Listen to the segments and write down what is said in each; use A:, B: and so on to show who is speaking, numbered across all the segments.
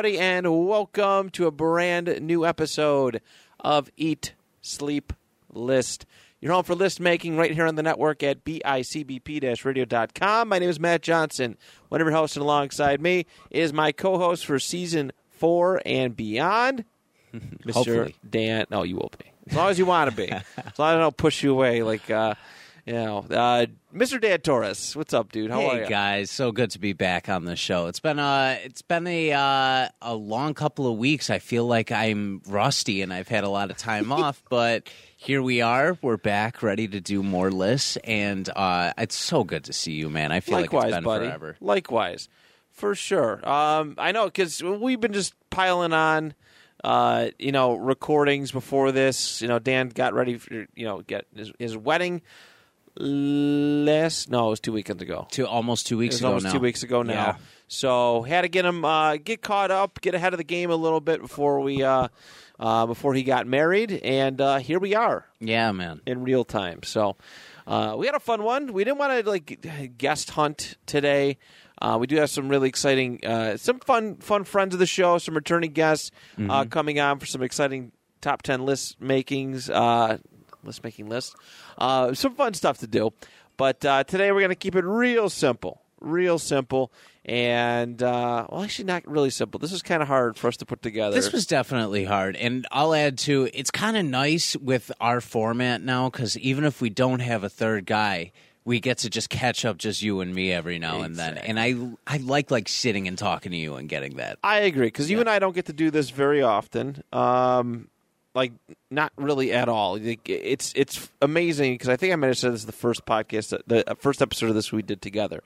A: Everybody, and welcome to a brand new episode of Eat, Sleep, List. You're home for list making right here on the network at bicbp radio.com. My name is Matt Johnson. One of your hosts, and alongside me is my co host for season four and beyond, Mr.
B: Hopefully.
A: Dan. No, you will be. As long as you want to be. as long as I don't push you away like, uh, you know, uh, Mr. Dan Torres. What's up, dude? How are
B: hey
A: you?
B: guys, so good to be back on the show. It's been a it's been a uh, a long couple of weeks. I feel like I'm rusty and I've had a lot of time off, but here we are. We're back, ready to do more lists, and uh, it's so good to see you, man. I feel
A: Likewise,
B: like it's been
A: buddy.
B: forever.
A: Likewise, for sure. Um, I know because we've been just piling on, uh, you know, recordings before this. You know, Dan got ready for you know get his, his wedding last. No, it was two weekends ago.
B: Two almost two
A: It
B: weeks
A: was
B: ago
A: almost
B: now.
A: two weeks ago now.
B: Yeah.
A: So had to get him uh, get caught up, get ahead of the game a little bit before we uh, uh, before he got married, and uh, here we are
B: Yeah, man.
A: in real time. So uh, we had a fun one. We didn't want to like guest hunt today. Uh, we do have some really exciting, uh, some fun, fun friends of the show, some returning guests uh, coming on for some exciting top ten list makings, uh, list making list. uh, some fun stuff to do. But uh, today we're going to keep it real simple, real simple, and uh, well, actually not really simple. This is kind of hard for us to put together.
B: This was definitely hard. And I'll add to it's kind of nice with our format now because even if we don't have a third guy, we get to just catch up just you and me every now and then. And I I like like sitting and talking to you and getting that.
A: I agree because you and I don't get to do this very often. Um, like not really at all. Like, It's it's amazing because I think I might have said this is the first podcast, the uh, first episode of this we did together,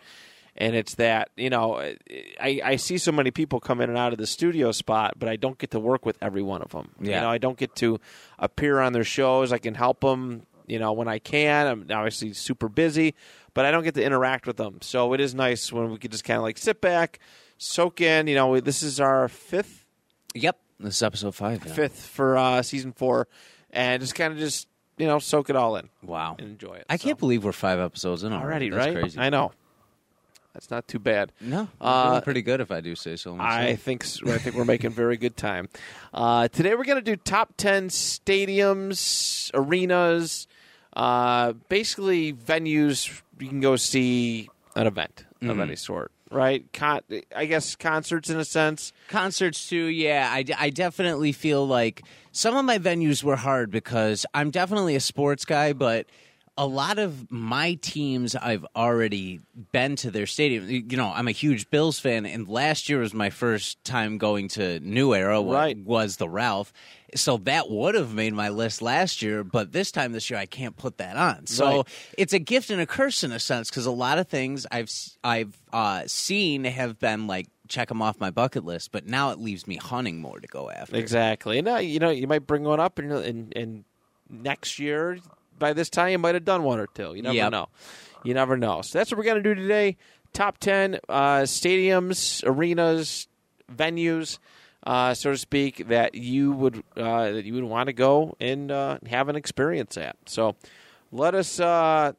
A: and it's that you know I I see so many people come in and out of the studio spot, but I don't get to work with every one of them. You
B: Yeah.
A: know, I don't get to appear on their shows. I can help them. You know, when I can, I'm obviously super busy, but I don't get to interact with them. So it is nice when we could just kind of like sit back, soak in. You know, this is our fifth
B: Yep, this is episode five.
A: fifth for uh, season four, and just kind of just you know soak it all in
B: Wow,
A: and enjoy it.
B: I can't believe we're five episodes in
A: already,
B: already. That's
A: right?
B: Crazy.
A: I know. That's not too bad.
B: No,
A: Uh,
B: uh, pretty good if I do say so. myself.
A: I think s- I think we're making very good time. Uh, today we're going to do top ten stadiums, arenas, uh, basically venues you can go see an event of
B: Mm-hmm.
A: any sort. Right? Con- I guess concerts in a sense.
B: Concerts too, yeah. I, I definitely feel like some of my venues were hard because I'm definitely a sports guy, but a lot of my teams I've already been to their stadium. You know, I'm a huge Bills fan, and last year was my first time going to New Era.
A: Right.
B: was the Ralph, so that would have made my list last year. But this time this year, I can't put that on. So
A: Right.
B: it's a gift and a curse in a sense because a lot of things I've I've uh, seen have been like check them off my bucket list, but now it leaves me hunting more to go after.
A: Exactly. And uh, you know, you might bring one up, and, and and next year by this time you might have done one or two. You never
B: Yep.
A: know. You never know. So that's what we're gonna do today. Top ten uh, stadiums, arenas, venues, uh, so to speak, that you would uh, that you would want to go and uh, have an experience at. So let us uh,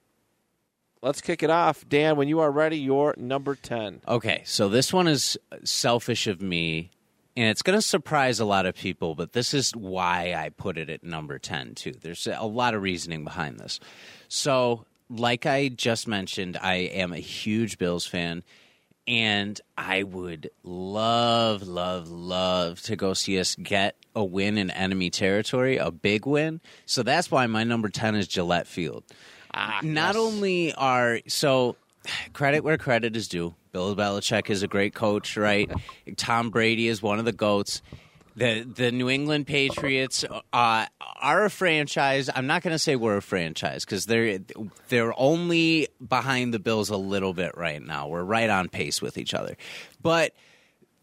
A: let's kick it off, Dan. When you are ready, your number ten.
B: Okay, so this one is selfish of me, and it's going to surprise a lot of people, but this is why I put it at number 10, too. There's a lot of reasoning behind this. So, like I just mentioned, I am a huge Bills fan, and I would love, love, love to go see us get a win in enemy territory, a big win. So that's why my number 10 is Gillette Field.
A: Ah,
B: Not
A: yes.
B: only are so credit where credit is due. Bill Belichick is a great coach, right? Tom Brady is one of the goats. The the New England Patriots uh, are a franchise. I'm not going to say we're a franchise because they're they're only behind the Bills a little bit right now. We're right on pace with each other, but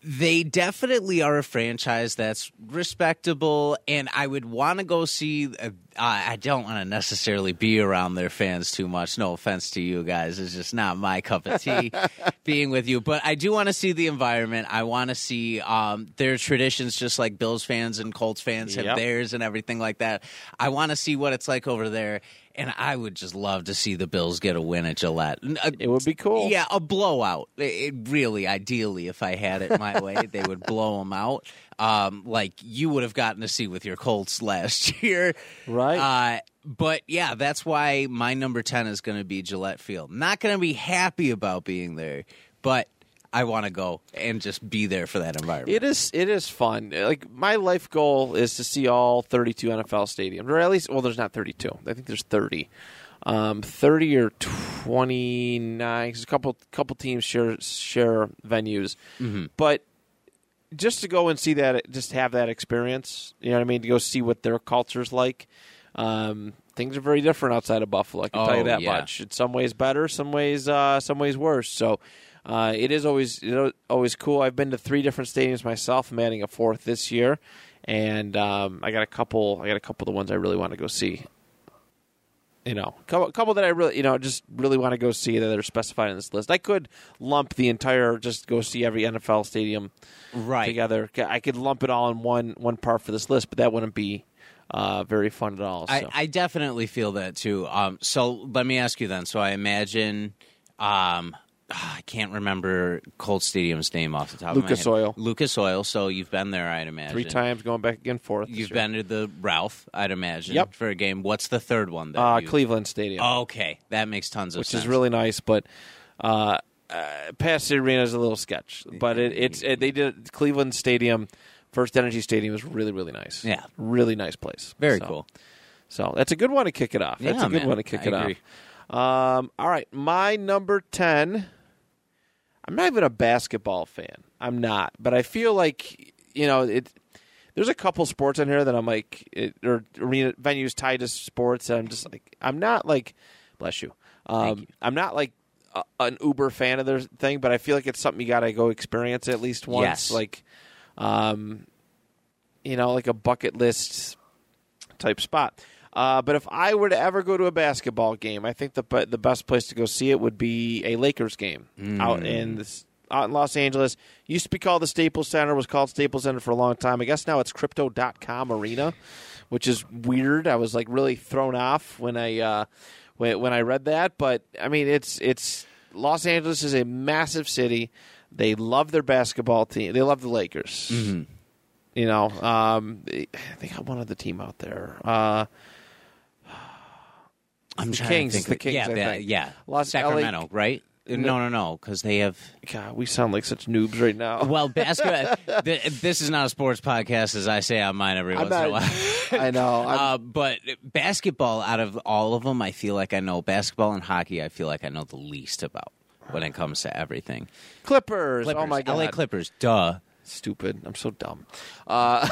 B: they definitely are a franchise that's respectable, and I would want to go see. Uh, I don't want to necessarily be around their fans too much. No offense to you guys, it's just not my cup of tea being with you. But I do want to see the environment. I want to see um, their traditions, just like Bills fans and Colts fans have
A: Yep.
B: theirs and everything like that. I want to see what it's like over there. And I would just love to see the Bills get a win at Gillette. Uh,
A: It would be cool.
B: yeah, a blowout. It, it really, ideally, if I had it my way, they would blow them out. Um, like you would have gotten to see with your Colts last year,
A: Right.
B: Uh, but yeah, that's why my number ten is going to be Gillette Field. Not going to be happy about being there, but I want to go and just be there for that environment.
A: It is it is fun. Like my life goal is to see all 32 NFL stadiums, or at least well, there's not 32. I think there's 30, um, 30 or 29. Because a couple couple teams share share venues, but just to go and see that, just have that experience. You know what I mean? To go see what their culture's like. Um, things are very different outside of Buffalo. I can tell you
B: Oh,
A: that
B: yeah.
A: much. In some ways better, some ways uh, some ways worse. So uh, it is always you know, always cool. I've been to three different stadiums myself. I'm adding a fourth this year, and um, I got a couple. I got a couple of the ones I really want to go see. You know, a couple, that I really, you know, just really want to go see that are specified in this list. I could lump the entire, just go see every NFL stadium
B: right.
A: together. I could lump it all in one one part for this list, but that wouldn't be uh, very fun at all. So.
B: I, I definitely feel that too. Um, so let me ask you then. So I imagine, um, I can't remember Colt Stadium's name off the top
A: Lucas
B: of my head.
A: Lucas Oil.
B: Lucas Oil. So you've been there, I'd imagine.
A: Three times going back and forth.
B: You've been to the Ralph, I'd imagine.
A: Yep.
B: For a game. What's the third one? That
A: uh,
B: you-
A: Cleveland Stadium,
B: Okay, that makes tons of
A: which
B: sense.
A: Which is really nice, but. Uh, uh, past the arena is a little sketch, but it, it's it, they did Cleveland Stadium, First Energy Stadium is really really nice.
B: Yeah.
A: really nice place.
B: very
A: So-
B: cool.
A: So that's a good one to kick it off. That's
B: Yeah,
A: a good
B: man.
A: one to kick
B: I
A: it
B: agree.
A: off. Um, all right, my number ten. I'm not even a basketball fan. I'm not, but I feel like you know it. There's a couple sports in here that I'm like, it, or arena venues tied to sports that I'm just like, I'm not like, bless you. Um,
B: you.
A: I'm not like a, an uber fan of their thing, but I feel like it's something you got to go experience at least once.
B: Yes.
A: Like, um, you know, like a bucket list type spot. Uh, but if I were to ever go to a basketball game, I think the the best place to go see it would be a Lakers game out in this, out in Los Angeles. Used to be called the Staples Center, was called Staples Center for a long time. I guess now it's Crypto.com Arena, which is weird. I was like really thrown off when I uh, when, when I read that. But I mean, it's it's Los Angeles is a massive city. They love their basketball team. They love the Lakers. You know, um, they, they got one other team out there. Uh,
B: I'm
A: the
B: trying
A: Kings,
B: To think
A: the
B: of-
A: Kings,
B: Yeah,
A: I
B: that-
A: think.
B: yeah.
A: Los-
B: Sacramento,
A: LA
B: right? No, no, no, because they have.
A: God, we sound like such noobs right now.
B: Well, basketball. th- this is not a sports podcast, as I say on mine every
A: I'm
B: once in a while.
A: I know.
B: Uh, but basketball, out of all of them, I feel like I know basketball and hockey. I feel like I know the least about when it comes to everything.
A: Clippers.
B: Clippers,
A: Oh my god.
B: LA Clippers. Duh.
A: Stupid. I'm so dumb. Uh,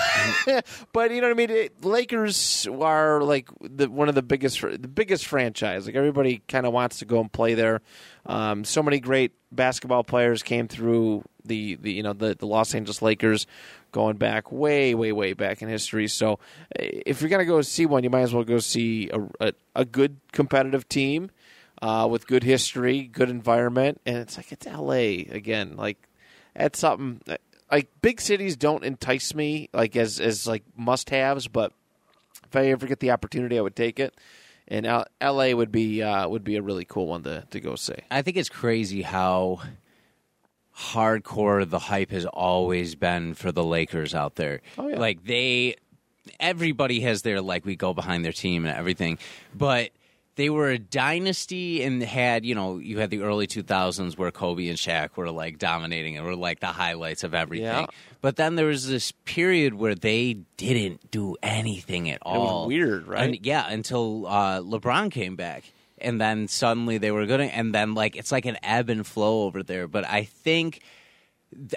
A: but you know what I mean. Lakers are like the, one of the biggest, the biggest franchise. Like everybody kind of wants to go and play there. Um, so many great basketball players came through the, the you know the, the Los Angeles Lakers, going back way, way, way back in history. So eh, if you're gonna go see one, you might as well go see a, a, a good competitive team. Uh, with good history, good environment, and it's like it's L.A. again. Like that's something like big cities don't entice me like as as like must haves, but if I ever get the opportunity, I would take it. And L- L.A. would be uh, would be a really cool one to to go see.
B: I think it's crazy how hardcore the hype has always been for the Lakers out there.
A: Oh, yeah.
B: Like they everybody has their like we go behind their team and everything. But they were a dynasty and had, you know, you had the early 2000s where Kobe and Shaq were like dominating and were like the highlights of everything.
A: Yeah.
B: But then there was this period where they didn't do anything at all.
A: weird, right?
B: And yeah, until uh, LeBron came back. And then suddenly they were good. And then, like, it's like an ebb and flow over there. But I think th-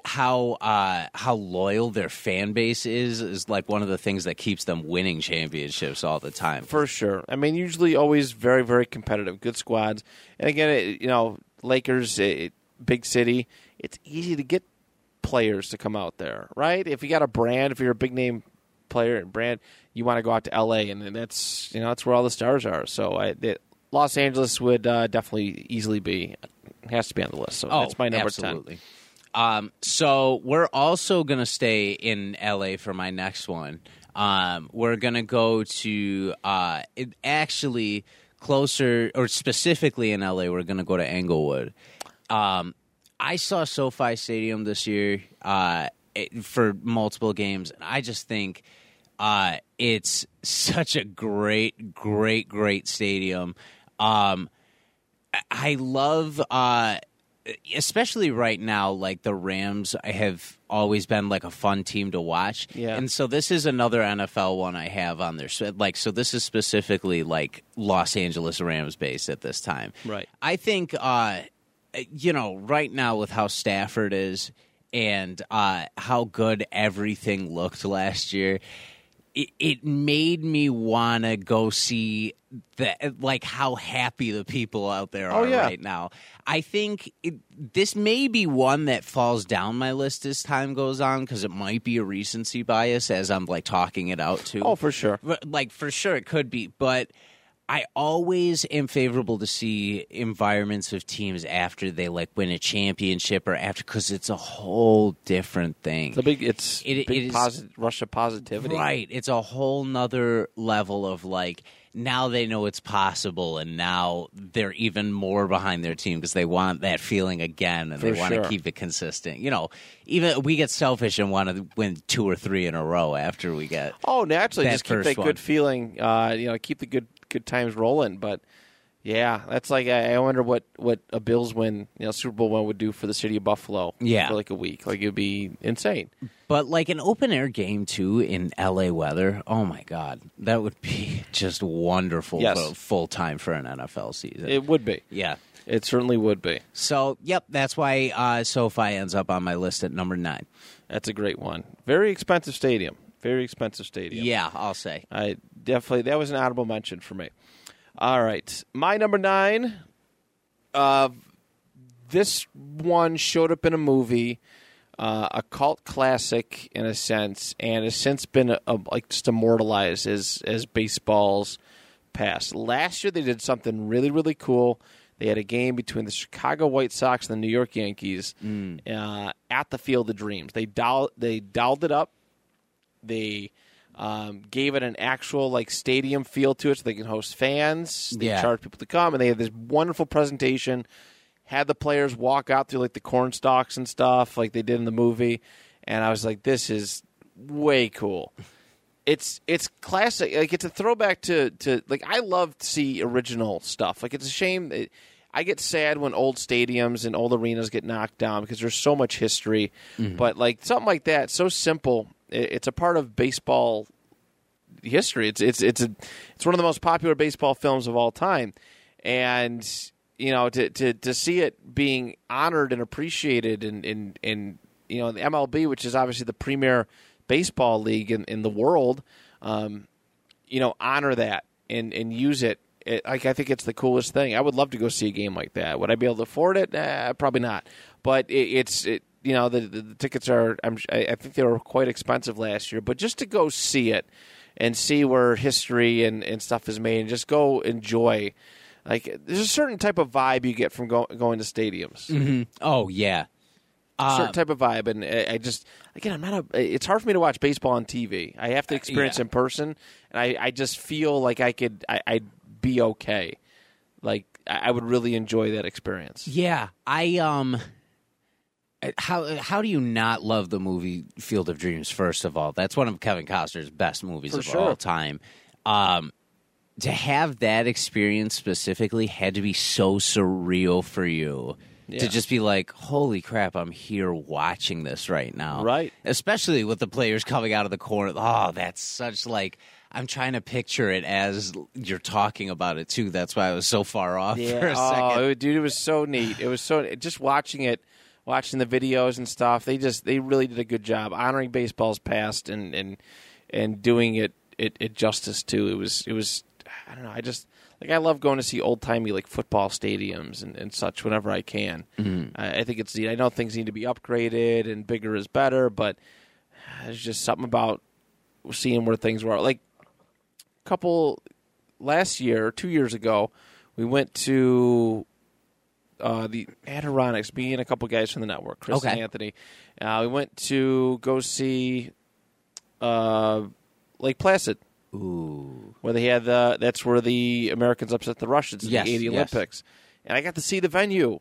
B: how uh, how loyal their fan base is is like one of the things that keeps them winning championships all the time.
A: For sure. I mean, usually always very, very competitive. Good squads. And again, it, you know, Lakers, it, big city. It's easy to get players to come out there, right? If you got a brand, if you're a big name player and brand, you want to go out to L.A. and that's you know that's where all the stars are. So I, it, Los Angeles would uh, definitely easily be has to be on the list. So
B: Oh,
A: that's my number
B: absolutely. Um, so we're also gonna stay in LA for my next one. Um, we're gonna go to uh, it, actually closer or specifically in LA. We're gonna go to Inglewood. Um, I saw SoFi Stadium this year uh, it, for multiple games, and I just think uh, it's such a great, great, great stadium. Um, I- love, uh, especially right now, like the Rams have always been like a fun team to watch.
A: Yeah.
B: And so this is another NFL one I have on there. So, like, so this is specifically like Los Angeles Rams based at this time.
A: Right.
B: I think, uh, you know, right now with how Stafford is and uh, how good everything looked last year, it, it made me want to go see the like how happy the people out there
A: Oh,
B: are
A: yeah.
B: right now. I think it, this may be one that falls down my list as time goes on because it might be a recency bias as I'm like talking it out too.
A: Oh, for sure.
B: Like for sure it could be, but I always am favorable to see environments of teams after they like win a championship or after because it's a whole different thing.
A: It's a big. It's
B: It-
A: big
B: it is-
A: posit- rush of positivity.
B: Right. It's a whole nother level of like now they know it's possible and now they're even more behind their team because they want that feeling again and
A: For
B: they want to
A: sure.
B: keep it consistent. You know, even we get selfish and want to win two or three in a row after we get
A: Oh, naturally, just keep that
B: one.
A: good feeling. Uh, you know, keep the good good times rolling. But yeah, that's like I, wonder what what a Bills win, you know, Super Bowl win would do for the city of Buffalo.
B: Yeah.
A: for like a week. Like it'd be insane.
B: But like an open air game too in LA weather, oh my god, that would be just wonderful
A: Yes.
B: full time for an NFL season.
A: It would be.
B: yeah.
A: It certainly would be.
B: So, yep, that's why uh, SoFi ends up on my list at number nine.
A: That's a great one. Very expensive stadium. Very expensive stadium.
B: Yeah, I'll say.
A: I definitely that was an honorable mention for me. All right, my number nine. Uh, this one showed up in a movie, uh, a cult classic in a sense, and has since been uh like just immortalized as as baseball's past. Last year they did something really really cool. They had a game between the Chicago White Sox and the New York Yankees uh, at the Field of Dreams. They dial they dialed it up they um, gave it an actual like stadium feel to it, so they can host fans. They
B: Yeah.
A: charge people to come, and they had this wonderful presentation. Had the players walk out through like the corn stalks and stuff, like they did in the movie. And I was like, "This is way cool." It's it's classic. Like it's a throwback to to like I love to see original stuff. Like it's a shame. That, I get sad when old stadiums and old arenas get knocked down because there's so much history. But like something like that, so simple. It, it's a part of baseball history. It's it's it's a it's one of the most popular baseball films of all time, and you know to to to see it being honored and appreciated and in in you know the MLB, which is obviously the premier baseball league in, in the world, um, you know honor that and and use it. It, like I think it's the coolest thing. I would love to go see a game like that. Would I be able to afford it? Eh, probably not. But it, it's it, you know the, the, the tickets are. I'm, I I think they were quite expensive last year. But just to go see it and see where history and, and stuff is made, and just go enjoy. Like there's a certain type of vibe you get from go, going to stadiums. Mm-hmm.
B: Oh, yeah.
A: certain uh, type of vibe, and I, I just again, I'm not a. It's hard for me to watch baseball on TV. I have to uh, experience
B: yeah.
A: in person, and I, I just feel like I could. I, I'd be okay. Like I would really enjoy that experience.
B: Yeah, I um how how do you not love the movie Field of Dreams first of all? That's one of Kevin Costner's best movies
A: For
B: of
A: sure.
B: all time. Um to have that experience specifically had to be so surreal for you.
A: Yeah.
B: To just be like, holy crap, I'm here watching this right now.
A: Right.
B: Especially with the players coming out of the corner. Oh, that's such like I'm trying to picture it as you're talking about it too. That's why I was so far off for a second.
A: Oh, dude, it was so neat. It was so just watching it, watching the videos and stuff. They just they really did a good job honoring baseball's past and and and doing it it, it justice too. It was it was I don't know. I just like I love going to see old timey like football stadiums and, and such whenever I can.
B: Mm-hmm.
A: I, I think it's I know things need to be upgraded and bigger is better, but there's just something about seeing where things were. Like a couple last year, two years ago, we went to uh, the Adirondacks. Me and a couple guys from the network, Chris
B: Okay.
A: and Anthony. Uh, we went to go see uh, Lake Placid,
B: Ooh.
A: where they had the. That's where the Americans upset the Russians in
B: Yes,
A: the '80
B: yes.
A: Olympics, and I got to see the venue,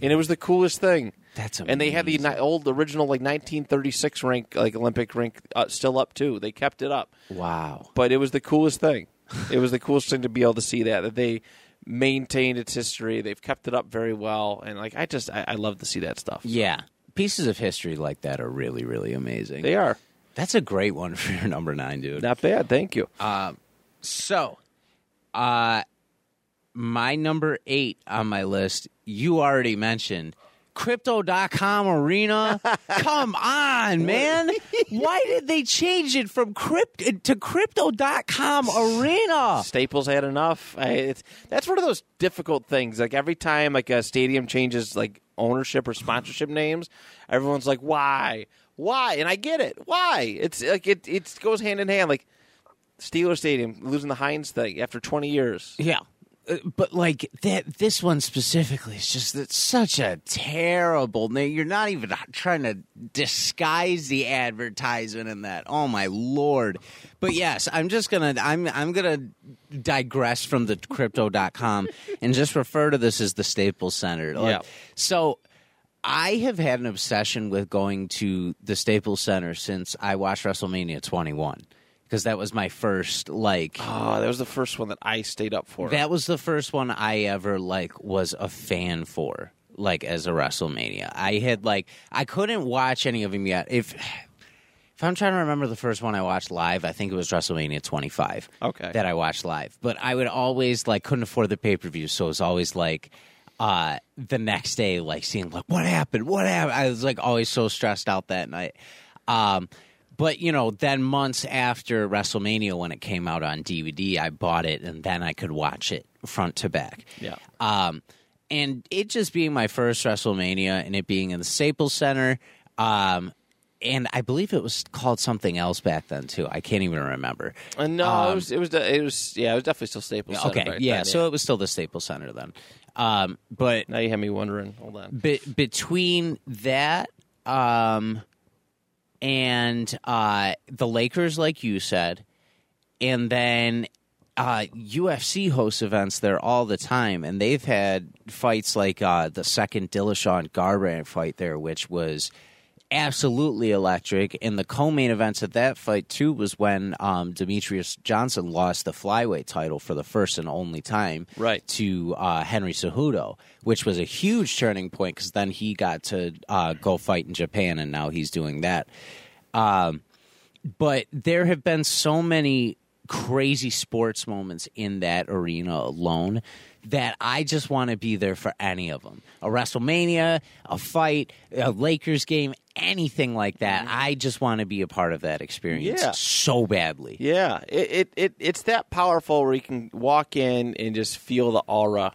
A: and it was the coolest thing.
B: That's
A: And they had the old original like 1936 rink, like Olympic rink, uh, still up too. They kept it up
B: Wow.
A: but it was the coolest thing. it was the coolest thing to be able to see that that they maintained its history. They've kept it up very well, and like I just I, I love to see that stuff.
B: Yeah. Pieces of history like that are really, really amazing.
A: They are
B: That's a great one for your number nine, dude.
A: not bad. Thank you.
B: So, uh, my number eight on my list, you already mentioned. Crypto.com arena. Come on, man. Why did they change it from crypto to crypto.com arena?
A: Staples had enough. I, it's, that's one of those difficult things. Like every time like a stadium changes like ownership or sponsorship names, everyone's like, "Why? Why?" And I get it. Why? It's like it it goes hand in hand. Like Steeler Stadium losing the Heinz thing after 20 years.
B: Yeah. But like that, this one specifically is just it's such a terrible name. You're not even trying to disguise the advertisement in that. Oh my lord! But yes, I'm just gonna I'm I'm gonna digress from the crypto.com and just refer to this as the Staples Center. Like,
A: Yeah.
B: So I have had an obsession with going to the Staples Center since I watched WrestleMania 21 because that was my first like
A: Oh, that was the first one that I stayed up for.
B: that was the first one I ever like was a fan for, like as a WrestleMania. I had like I couldn't watch any of them yet. If if I'm trying to remember the first one I watched live, I think it was WrestleMania 25.
A: Okay.
B: that I watched live. But I would always like couldn't afford the pay per view, so it was always like uh the next day like seeing like what happened what happened i was like always so stressed out that night um but you know then months after wrestlemania when it came out on dvd i bought it and then i could watch it front to back
A: Yeah.
B: um and it just being my first wrestlemania and it being in the staples center um and I believe it was called something else back then too. I can't even remember.
A: Uh, no,
B: Um,
A: it was it was de- it was yeah, it was definitely still Staples. Center
B: Okay,
A: back
B: yeah,
A: then,
B: so it was still the Staples Center then. Um, but
A: now you have me wondering. Hold on.
B: be- between that um, and uh, the Lakers, like you said, and then uh, UFC hosts events there all the time, and they've had fights like uh, the second Dillashaw Garbrandt fight there, which was absolutely electric. And the co-main events at that fight too was when um, Demetrious Johnson lost the flyweight title for the first and only time,
A: Right.
B: to uh, Henry Cejudo, which was a huge turning point because then he got to uh, go fight in Japan, and now he's doing that. Um, but there have been so many crazy sports moments in that arena alone that I just want to be there for any of them. A WrestleMania, a fight, a Lakers game, anything like that. I just want to be a part of that experience
A: Yeah.
B: so badly.
A: Yeah, it, it, it it's that powerful where you can walk in and just feel the aura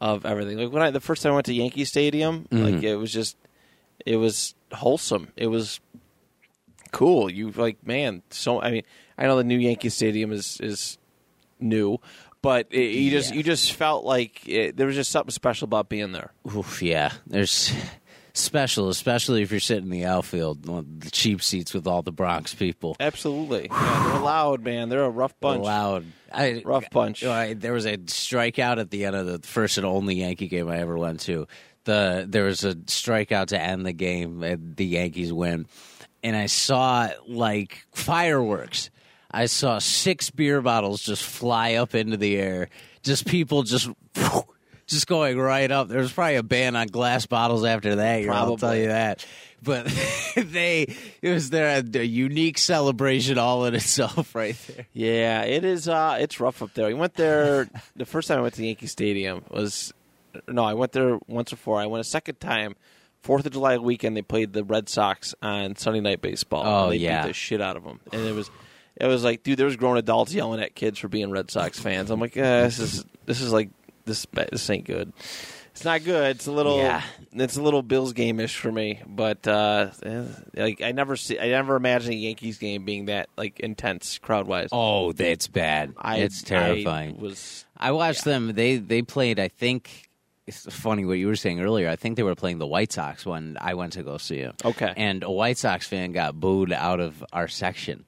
A: of everything. Like when I the first time I went to Yankee Stadium, mm-hmm. like it was just it was wholesome. It was cool. You like man, so I mean, I know the new Yankee Stadium is is new, but it, you just
B: Yeah.
A: you just felt like it, there was just something special about being there.
B: Oof, yeah. There's special, especially if you're sitting in the outfield, the cheap seats with all the Bronx people.
A: Absolutely, yeah, they're loud, man. They're a rough bunch.
B: They're Loud. I,
A: Rough bunch.
B: I, there was a strikeout at the end of the first and only Yankee game I ever went to. The there was a strikeout to end the game, and the Yankees win. And I saw like fireworks. I saw six beer bottles just fly up into the air. Just people just. Just going right up. There was probably a ban on glass bottles after that. year, I'll tell
A: Probably.
B: you that. But they, it was there a, a unique celebration all in itself, right there.
A: Yeah, it is. Uh, it's rough up there. We went there the first time I went to Yankee Stadium was no, I went there once before. I went a second time Fourth of July weekend, they played the Red Sox on Sunday Night Baseball.
B: Oh,
A: and they
B: yeah.
A: beat the shit out of them, and it was. It was like, dude, there was grown adults yelling at kids for being Red Sox fans. I'm like, eh, this is this is like this this ain't good. It's not good. It's a little
B: Yeah.
A: it's a little Bills game-ish for me, but uh, eh, like I never see I never imagine a Yankees game being that like intense crowd-wise.
B: Oh, that's bad.
A: I,
B: it's terrifying.
A: I was
B: I watched them. They they played. I think it's funny what you were saying earlier. I think they were playing the White Sox when I went to go see it.
A: okay.
B: And a White Sox fan got booed out of our section.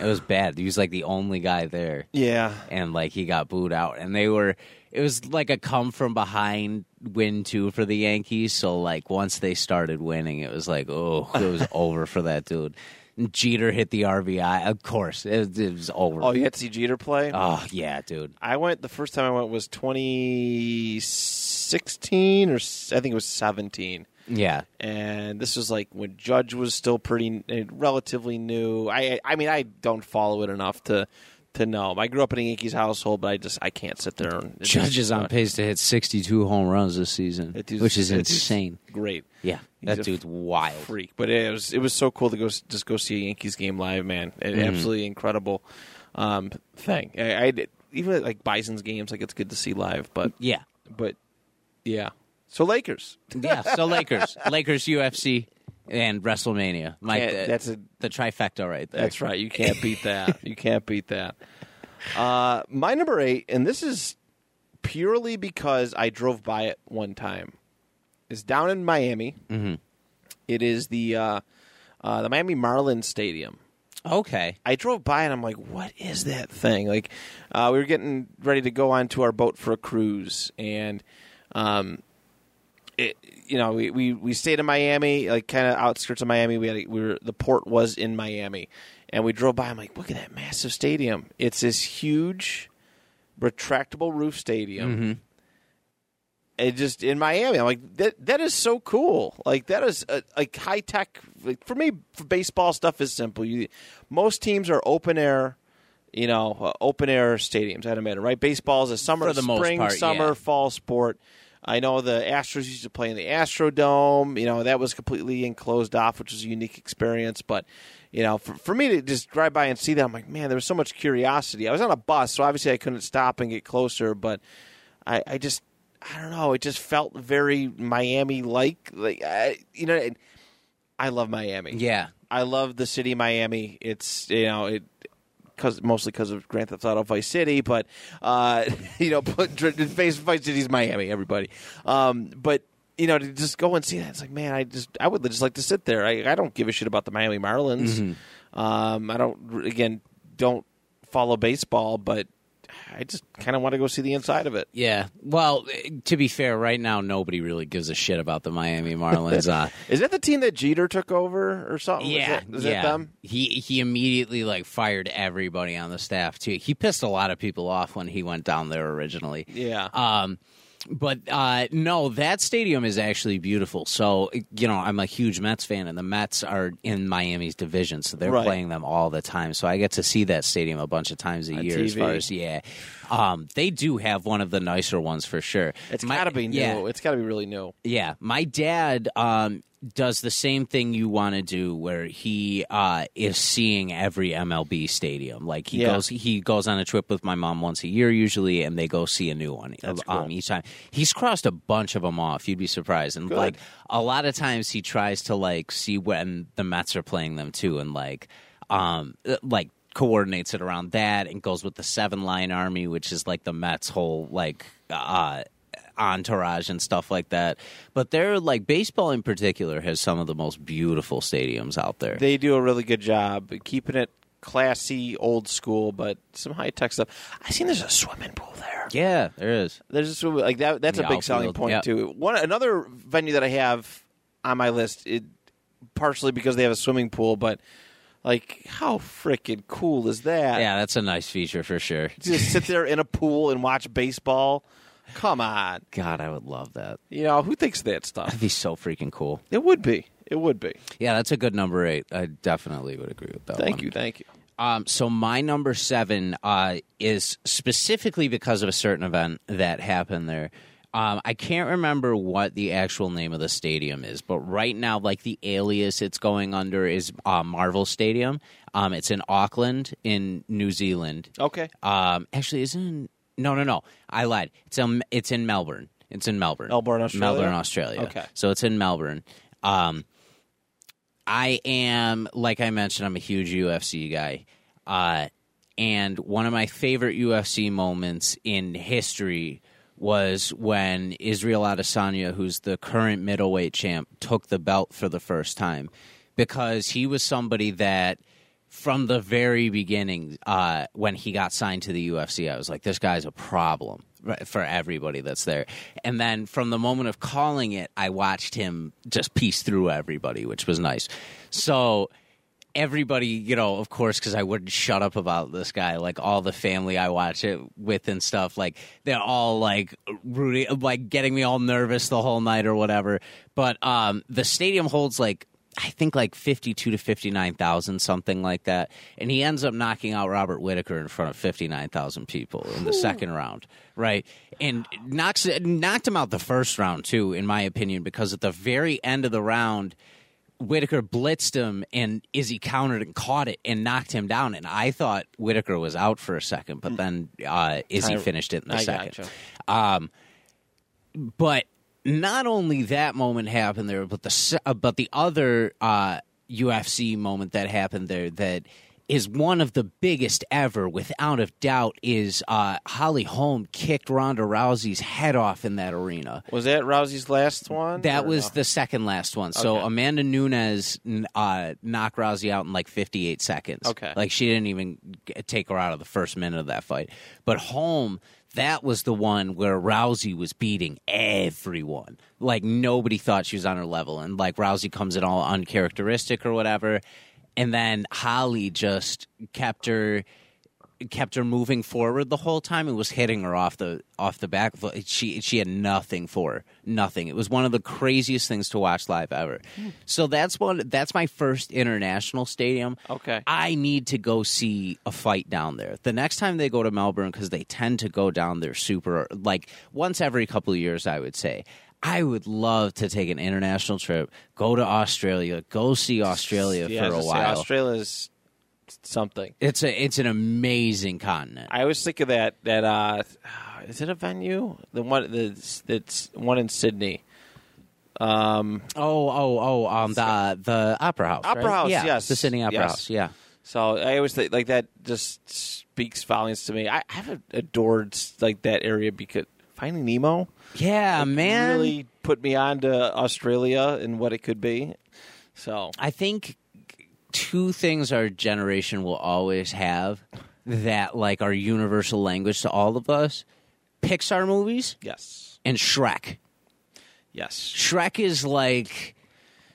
B: It was bad. He was like the only guy there,
A: yeah,
B: and like he got booed out. And they were. It was like a come from behind win too for the Yankees. So like once they started winning, it was like oh, it was over for that dude. And Jeter hit the RBI. Of course, it, it was over.
A: Oh, you had to see Jeter play.
B: Oh yeah, dude.
A: I went the first time I went was 2016 or I think it was 17.
B: Yeah.
A: and this was like when Judge was still pretty uh, relatively new. I I mean I don't follow it enough to to know. I grew up in a Yankees household, but I just I can't sit there and
B: Judge is on pace to hit 62 home runs this season, which is insane.
A: Great
B: Yeah,
A: He's
B: that dude's wild.
A: freak, but it was it was so cool to go just go see a Yankees game live, man. It,
B: Mm-hmm.
A: Absolutely incredible um, thing. I, I even like Bison's games, like it's good to see live, but
B: Yeah,
A: but yeah. So Lakers,
B: yeah. So Lakers, Lakers, UFC, and WrestleMania.
A: Can't- that's a
B: the trifecta right there.
A: That's right. You can't beat that. you can't beat that. Uh, my number eight, and this is purely because I drove by it one time, is down in Miami.
B: Mm-hmm.
A: It is the uh, uh, the Miami Marlins Stadium.
B: Okay.
A: I drove by and I'm like, what is that thing? Like, uh, we were getting ready to go onto our boat for a cruise, and um, it, you know, we, we, we stayed in Miami, like kind of outskirts of Miami. We had a, we were the port was in Miami, and we drove by. I'm like, look at that massive stadium! It's this huge, retractable roof stadium. It just in Miami. I'm like that. That is so cool. Like that is uh like high tech. Like for me, for baseball stuff is simple. You, most teams are open air. You know, uh, open air stadiums. That matter, right? Baseball is a summer,
B: For the most
A: spring,
B: part,
A: summer,
B: yeah.
A: fall sport. I know the Astros used to play in the Astrodome. You know that was completely enclosed off, which was a unique experience. But you know, for, for me to just drive by and see that, I'm like, man, there was so much curiosity. I was on a bus, so obviously I couldn't stop and get closer. But I, I just, I don't know. It just felt very Miami-like. Like, I, you know, I love Miami.
B: Yeah.
A: I love the city of Miami. It's you know it because mostly because of Grand Theft Auto Vice City, but uh, you know, put face Vice City's Miami, everybody. Um, but you know, to just go and see that, it's like, man, I just I would just like to sit there. I, I don't give a shit about the Miami Marlins. Um, I don't again don't follow baseball, but I just kind of want to go see the inside of it.
B: Yeah. Well, to be fair, right now nobody really gives a shit about the Miami Marlins. Uh,
A: Is that the team that Jeter took over or something? Is
B: yeah,
A: that- is
B: yeah.
A: that them?
B: He he immediately like fired everybody on the staff too. He pissed a lot of people off when he went down there originally.
A: Yeah.
B: Um, but uh, no, that stadium is actually beautiful. So you know, I'm a huge Mets fan, and the Mets are in Miami's division, so they're
A: Right.
B: playing them all the time. So I get to see that stadium a bunch of times a
A: On
B: year. As far as yeah, um, they do have one of the nicer ones for sure.
A: It's
B: My-
A: got to be new.
B: Yeah,
A: It's got to be really new.
B: yeah, my dad um, does the same thing you want to do, where he uh, is seeing every MLB stadium. Like he
A: Yeah.
B: goes, he goes on a trip with my mom once a year usually, and they go see a new one
A: That's
B: um,
A: cool.
B: each time. He's crossed a bunch of them off. You'd be surprised, and
A: Good.
B: like a lot of times he tries to like see when the Mets are playing them too, and like um like coordinates it around that, and goes with the Seven Line Army, which is like the Mets' whole like. uh entourage and stuff like that. But they're like baseball in particular has some of the most beautiful stadiums out there.
A: They do a really good job keeping it classy, old school, but some high tech stuff. I seen there's a swimming pool there.
B: yeah, there is.
A: There's a swimming like that. That's
B: The
A: a big selling point
B: yeah.
A: too. One another venue that I have on my list, it, partially because they have a swimming pool, but like how freaking cool is that?
B: Yeah, that's a nice feature for sure.
A: just sit there in a pool and watch baseball. Come on,
B: God, I would love that.
A: you know who thinks that stuff?
B: That'd be so freaking cool.
A: It would be. It would be.
B: Yeah, that's a good number eight. I definitely would agree with that.
A: Thank
B: one.
A: you. Thank you.
B: Um, so my number seven uh, is specifically because of a certain event that happened there. Um, I can't remember what the actual name of the stadium is, but right now, like the alias it's going under is uh, Marvel Stadium. Um, it's in Auckland, in New Zealand.
A: Okay.
B: Um, actually, isn't no, no, no. I lied. It's um, it's in Melbourne. It's in Melbourne.
A: Melbourne, Australia?
B: Melbourne, Australia.
A: Okay.
B: So it's in Melbourne. Um, I am, like I mentioned, I'm a huge UFC guy. Uh, and one of my favorite UFC moments in history was when Israel Adesanya, who's the current middleweight champ, took the belt for the first time because he was somebody that from the very beginning, uh, when he got signed to the UFC, I was like, this guy's a problem for everybody that's there. And then from the moment of calling it, I watched him just piece through everybody, which was nice. So everybody, you know, of course, because I wouldn't shut up about this guy. Like all the family I watch it with and stuff, like they're all like rooting, like getting me all nervous the whole night or whatever. But um, the stadium holds like I think like fifty-two to fifty-nine thousand, something like that. And he ends up knocking out Robert Whitaker in front of fifty-nine thousand people in the second round, right? And knocks knocked him out the first round too, in my opinion, because at the very end of the round. Whitaker blitzed him and Izzy countered and caught it and knocked him down. And I thought Whitaker was out for a second, but then uh, Izzy
A: I-
B: finished it in the
A: I
B: second.
A: gotcha.
B: Um, but not only that moment happened there, but the uh, but the other uh, UFC moment that happened there that is one of the biggest ever, without a doubt, is uh, Holly Holm kicked Ronda Rousey's head off in that arena.
A: Was that Rousey's last one?
B: That was
A: no?
B: the second last one. So
A: Okay.
B: Amanda Nunes uh, knocked Rousey out in like 58 seconds.
A: Okay.
B: Like she didn't even take her out of the first minute of that fight. But Holm, that was the one where Rousey was beating everyone. Like nobody thought she was on her level. And like Rousey comes in all uncharacteristic or whatever. And then Holly just kept her kept her moving forward the whole time and was hitting her off the off the back. She she had nothing for her, nothing. It was one of the craziest things to watch live ever. Hmm. So that's one. That's my first international stadium.
A: Okay.
B: I need to go see a fight down there. The next time they go to Melbourne, because they tend to go down there super like once every couple of years, I would say. I would love to take an international trip, go to Australia, go see Australia
A: Yeah,
B: for a while.
A: Australia's something.
B: It's a it's an amazing continent.
A: I always think of that. That uh, is it a venue? The one that's that's one in Sydney. Um,
B: Oh, oh, oh, um, the the opera house.
A: Opera
B: right?
A: House,
B: yeah,
A: yes.
B: the Sydney Opera
A: Yes.
B: House. Yeah,
A: so I always think like that just speaks volumes to me. I, I've adored like that area because Finding Nemo
B: yeah,
A: it
B: man.
A: really put me on to Australia and what it could be. So
B: I think two things our generation will always have that like are universal language to all of us: Pixar movies
A: yes,
B: and Shrek.
A: yes,
B: Shrek is like.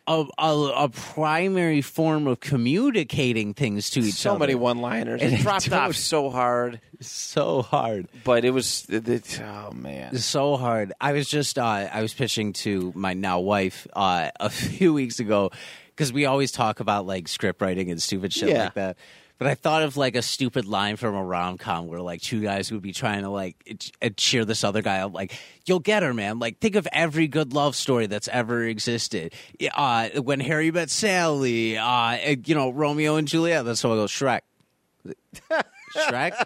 B: A, a, a primary form of communicating things to each
A: so
B: other.
A: So many one-liners. It
B: it
A: dropped off so hard,
B: so hard.
A: but it was. It, it- oh man,
B: so hard. I was just uh, I was pitching to my now wife uh, a few weeks ago because we always talk about like script writing and stupid shit
A: Yeah.
B: like that. But I thought of like a stupid line from a rom com where like two guys would be trying to like uh, cheer this other guy up, like you'll get her, man. Like think of every good love story that's ever existed. Uh, when Harry met Sally, uh, you know Romeo and Juliet. That's how I go Shrek. Shrek.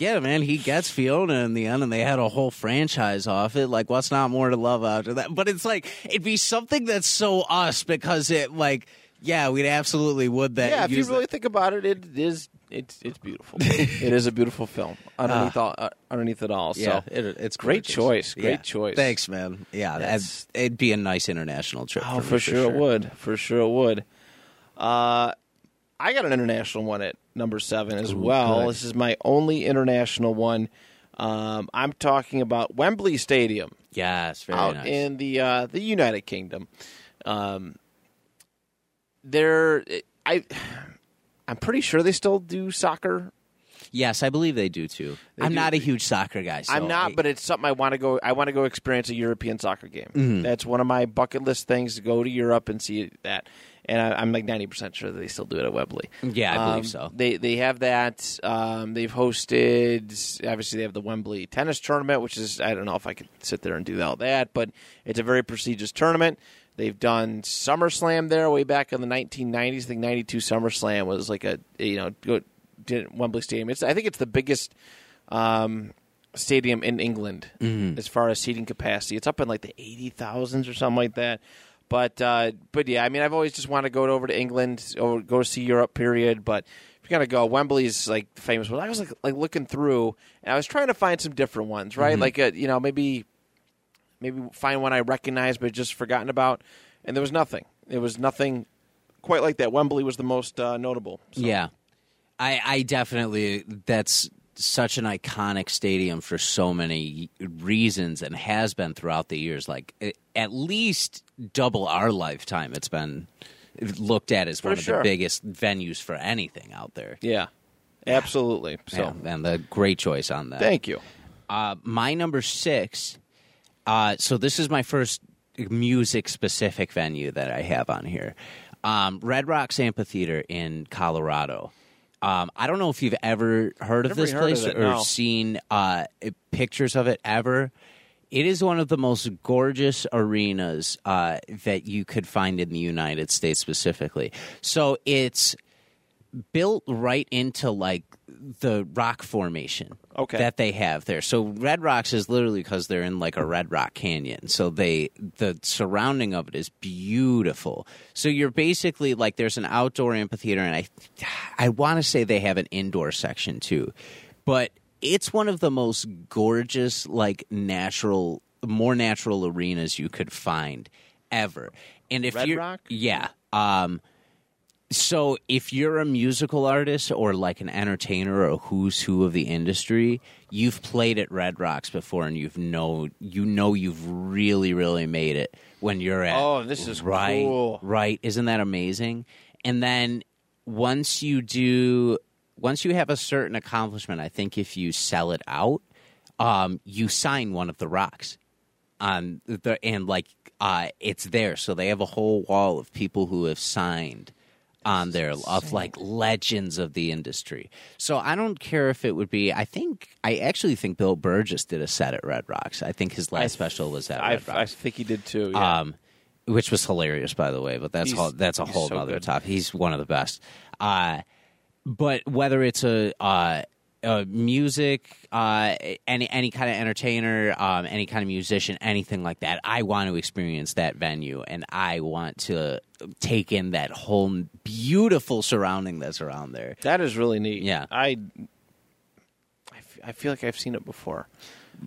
B: Yeah, man, he gets Fiona in the end, and they had a whole franchise off it. Like, what's not more to love after that? But it's like it'd be something that's so us because it, like, yeah, we'd absolutely would that.
A: yeah. If you really
B: that.
A: think about it, it is. It's it's beautiful. it is a beautiful film underneath all uh, underneath it all. So
B: yeah, it, it's
A: great
B: gorgeous.
A: choice. Great
B: Yeah.
A: choice.
B: Thanks, man. Yeah,
A: That's-
B: it'd be a nice international trip.
A: Oh,
B: for, me,
A: for, sure, it would. For sure it would. Uh, I got an international one at number seven as well.
B: good.
A: This is my only international one. Um, I'm talking about Wembley Stadium
B: Yes, very
A: out
B: nice.
A: in the uh, the United Kingdom. Um, there, I, I'm pretty sure they still do soccer.
B: yes, I believe they do too.
A: They
B: I'm
A: do.
B: not a huge soccer guy. So
A: I'm not,
B: I-
A: but it's something I want to go. I want to go experience a European soccer game.
B: Mm-hmm.
A: That's one of my bucket list things to go to Europe and see that. And I, I'm like ninety percent sure that they still do it at Wembley.
B: Yeah, I
A: Um,
B: believe so.
A: They they have that. Um, they've hosted. Obviously, they have the Wembley tennis tournament, which is I don't know if I could sit there and do all that, but it's a very prestigious tournament. They've done SummerSlam there way back in the 1990s. I think 92 SummerSlam was like a you know go- did Wembley Stadium. It's I think it's the biggest um, stadium in England
B: Mm-hmm.
A: as far as seating capacity. It's up in like the 80,000s or something like that. But uh, but yeah, I mean, I've always just wanted to go over to England or go see Europe. Period. But if you're gonna go, Wembley's like the famous one. I was like like looking through, and I was trying to find some different ones, right? Like a, you know maybe maybe find one I recognize but just forgotten about, and there was nothing. There was nothing quite like that. Wembley was the most uh, notable. So.
B: Yeah, I, I definitely that's such an iconic stadium for so many reasons and has been throughout the years. Like at least double our lifetime, it's been looked at as one of the biggest venues for anything out there.
A: yeah, absolutely. So
B: Yeah, and the great choice on that.
A: thank you.
B: Uh, my number six. Uh, so this is my first music specific venue that I have on here. Um, Red Rocks Amphitheater in Colorado. Um, I don't know if you've ever heard of
A: Never
B: this
A: heard
B: place
A: of it,
B: or
A: no.
B: seen uh, pictures of it ever. It is one of the most gorgeous arenas uh, that you could find in the United States specifically. So it's built right into like the rock formation
A: Okay.
B: that they have there. So Red Rocks is literally because they're in like a Red Rock Canyon. So they the surrounding of it is beautiful. So you're basically like there's an outdoor amphitheater, and I I want to say they have an indoor section too, but it's one of the most gorgeous like natural more natural arenas you could find ever. And if
A: Red
B: you're
A: Rock?
B: yeah, um, so if you're a musical artist or like an entertainer or a who's who of the industry, you've played at Red Rocks before and you've know you know you've really really made it when you're at
A: Oh, this is
B: right
A: cool.
B: right isn't that amazing? And then once you do once you have a certain accomplishment, I think if you sell it out, um, you sign one of the rocks on the and like uh, it's there. So they have a whole wall of people who have signed on there of like legends of the industry. So I don't care if it would be. I think I actually think Bill Burgess did a set at Red Rocks. I think his last special was at
A: I,
B: Red
A: I think he did too. Yeah.
B: Um, which was hilarious, by the way. But that's
A: He's-
B: whole, that's a whole
A: so
B: other topic. He's one of the best. Uh, but whether it's a, uh, a music, uh, any any kind of entertainer, um, any kind of musician, anything like that, I want to experience that venue, and I want to take in that whole beautiful surrounding that's around there.
A: that is really neat.
B: Yeah.
A: I, I feel like I've seen it before.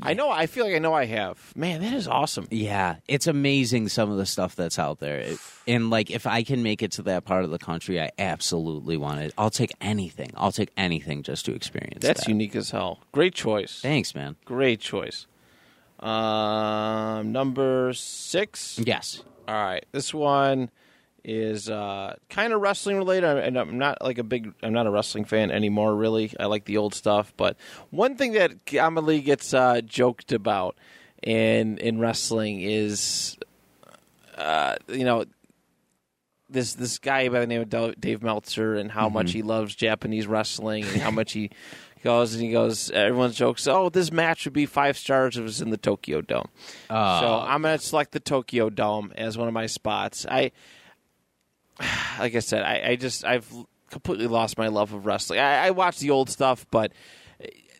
A: I know. I feel like I know I have. Man, that is awesome.
B: Yeah, it's amazing some of the stuff that's out there. It- and like if I can make it to that part of the country, I absolutely want it. I'll take anything. I'll take anything just to experience
A: That's
B: that.
A: unique as hell. Great choice.
B: Thanks, man.
A: Great choice. Um, number six.
B: Yes.
A: All right, this one is uh, kind of wrestling related, and I'm not like a big. I'm not a wrestling fan anymore. Really, I like the old stuff. But one thing that commonly gets uh, joked about in in wrestling is, uh, you know, this this guy by the name of Dave Meltzer and how much he loves Japanese wrestling and how much he goes and he goes. Everyone jokes, "Oh, this match would be five stars if it was in the Tokyo Dome." So I'm going to select the Tokyo Dome as one of my spots. I, like I said, I, I just I've completely lost my love of wrestling. I, I watch the old stuff, but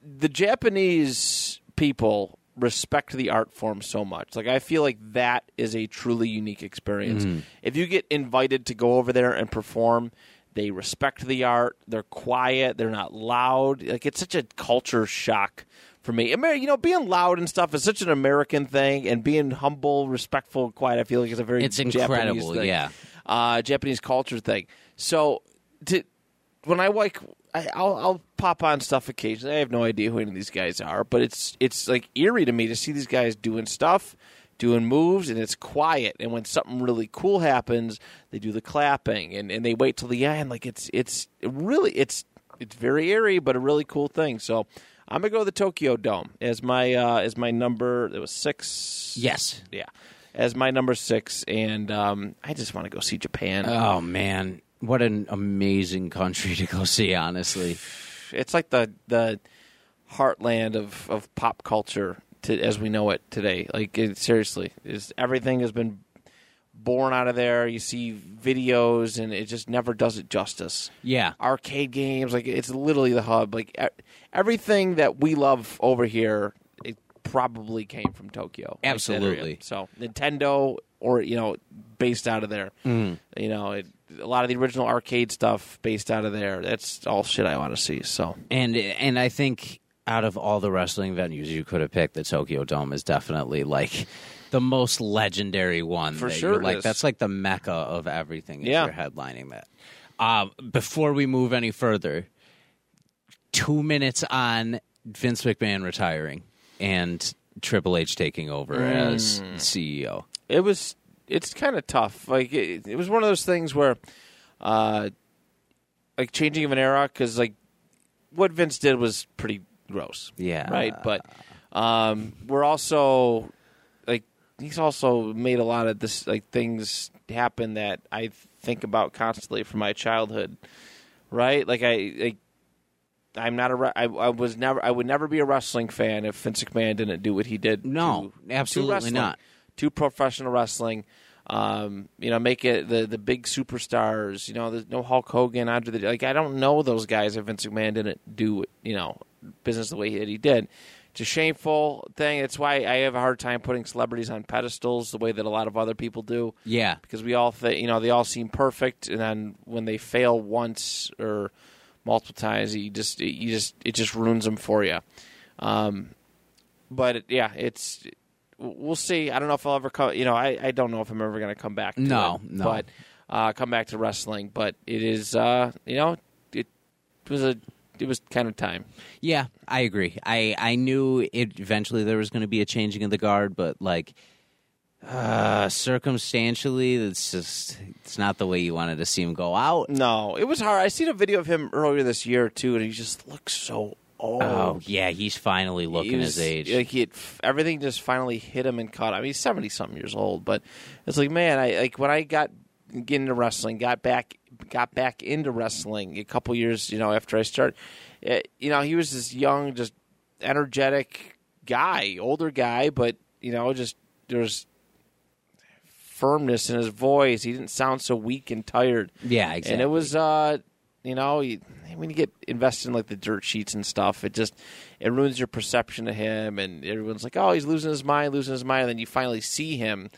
A: the Japanese people respect the art form so much. Like I feel like that is a truly unique experience. Mm. If you get invited to go over there and perform, they respect the art. They're quiet. They're not loud. Like it's such a culture shock for me. Amer- you know, being loud and stuff is such an American thing, and being humble, respectful, quiet. I feel like is a very
B: It's
A: Japanese
B: incredible,
A: thing.
B: yeah.
A: Uh, Japanese culture thing. So, to, when I like, I, I'll, I'll pop on stuff occasionally. I have no idea who any of these guys are, but it's it's like eerie to me to see these guys doing stuff, doing moves, and it's quiet. And when something really cool happens, they do the clapping and, and they wait till the end. Like it's it's really it's it's very eerie, but a really cool thing. So. I'm gonna go to the Tokyo Dome as my uh, as my number. It was six.
B: Yes.
A: Yeah. As my number six, and um, I just want to go see Japan.
B: Oh man, what an amazing country to go see! Honestly,
A: it's like the the heartland of, of pop culture to, as we know it today. Like it, seriously, is everything has been born out of there. You see videos, and it just never does it justice.
B: yeah,
A: Arcade games, like it's literally the hub. Like everything that we love over here, probably came from Tokyo. like.
B: Absolutely.
A: So Nintendo, or you know, based out of there.
B: Mm.
A: You know, it, a lot of the original arcade stuff based out of there. That's all shit I want to see. So
B: and and I think out of all the wrestling venues you could have picked, the Tokyo Dome is definitely like the most legendary one.
A: For sure
B: like that's like the mecca of everything. if
A: Yeah.
B: you're headlining that. Um, before we move any further, two minutes on Vince McMahon retiring and Triple H taking over
A: Mm.
B: as CEO.
A: it was it's kind of tough. Like it, it was one of those things where, uh, like changing of an era because like what Vince did was pretty gross.
B: Yeah.
A: right. But um, we're also like he's also made a lot of this like things happen that I think about constantly from my childhood. Right, like I like. I'm not a. I, I was never. I would never be a wrestling fan if Vince McMahon didn't do what he did.
B: No,
A: to- to
B: absolutely
A: wrestling,
B: not.
A: To professional wrestling, um, you know, make it the the big superstars. You know, there's no Hulk Hogan, Andre. The, like I don't know those guys if Vince McMahon didn't do you know business the way that he did. It's a shameful thing. It's why I have a hard time putting celebrities on pedestals the way that a lot of other people do
B: Yeah.
A: because we all think you know they all seem perfect, and then when they fail once or multiple times, you just you just it just ruins them for you. Um, but yeah, it's we'll see. I don't know if I'll ever come. You know, I, I don't know if I'm ever going to come back. To
B: No,
A: it,
B: no.
A: but uh, come back to wrestling. But it is uh, you know it was a it was kind of time.
B: Yeah, I agree. I I knew it eventually there was going to be a changing of the guard, but like uh circumstantially it's just it's not the way you wanted to see him go out.
A: No, it was hard. I seen a video of him earlier this year too, and he just looks so old.
B: Oh, yeah, he's finally looking
A: was-
B: his age.
A: Like he had, everything just finally hit him and caught. him. I mean, he's seventy something years old, but it's like, man, I like when I got get into wrestling, got back, got back into wrestling a couple years, you know, after I started. eh, you know, he was this young, just energetic guy, older guy, but you know, just there's firmness in his voice. He didn't sound so weak and tired.
B: yeah, exactly.
A: And it was, uh, you know, you, when you get invested in like the dirt sheets and stuff, it just it ruins your perception of him, and everyone's like, "Oh, he's losing his mind, losing his mind." And then you finally see him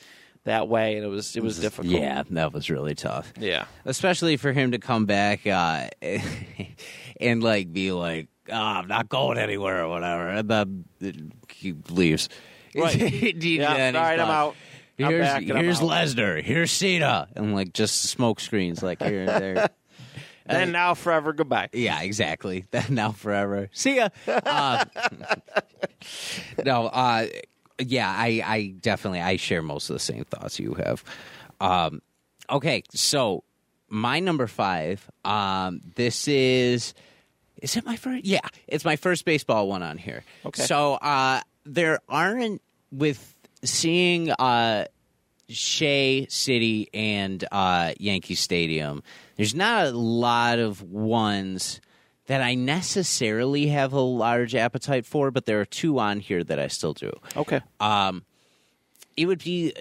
A: that way, and it was it was difficult.
B: Yeah, that was really tough.
A: yeah,
B: Especially for him to come back uh and like be like, oh, I'm not going anywhere or whatever. And then he leaves.
A: Right. Yeah. all I'm out.
B: Here's
A: back and I'm
B: here's. Lesnar. Here's Cena, and like just smoke screens like here and there.
A: Then now forever, goodbye.
B: yeah, exactly. Then now forever. See ya. Uh, no, uh, yeah, I, I definitely I share most of the same thoughts you have. Um, okay, so my number five. Um, this is. Is it my first? Yeah, it's my first baseball one on here.
A: Okay.
B: So uh, there aren't with seeing uh, Shea City and uh, Yankee Stadium. There's not a lot of ones that I necessarily have a large appetite for, but there are two on here that I still do.
A: Okay.
B: Um, it would be.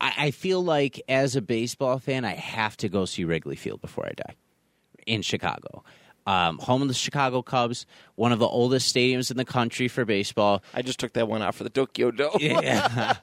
B: I, I feel like as a baseball fan, I have to go see Wrigley Field before I die in Chicago. Um, home of the Chicago Cubs, one of the oldest stadiums in the country for baseball.
A: I just took that one out for the Tokyo Dome.
B: Yeah.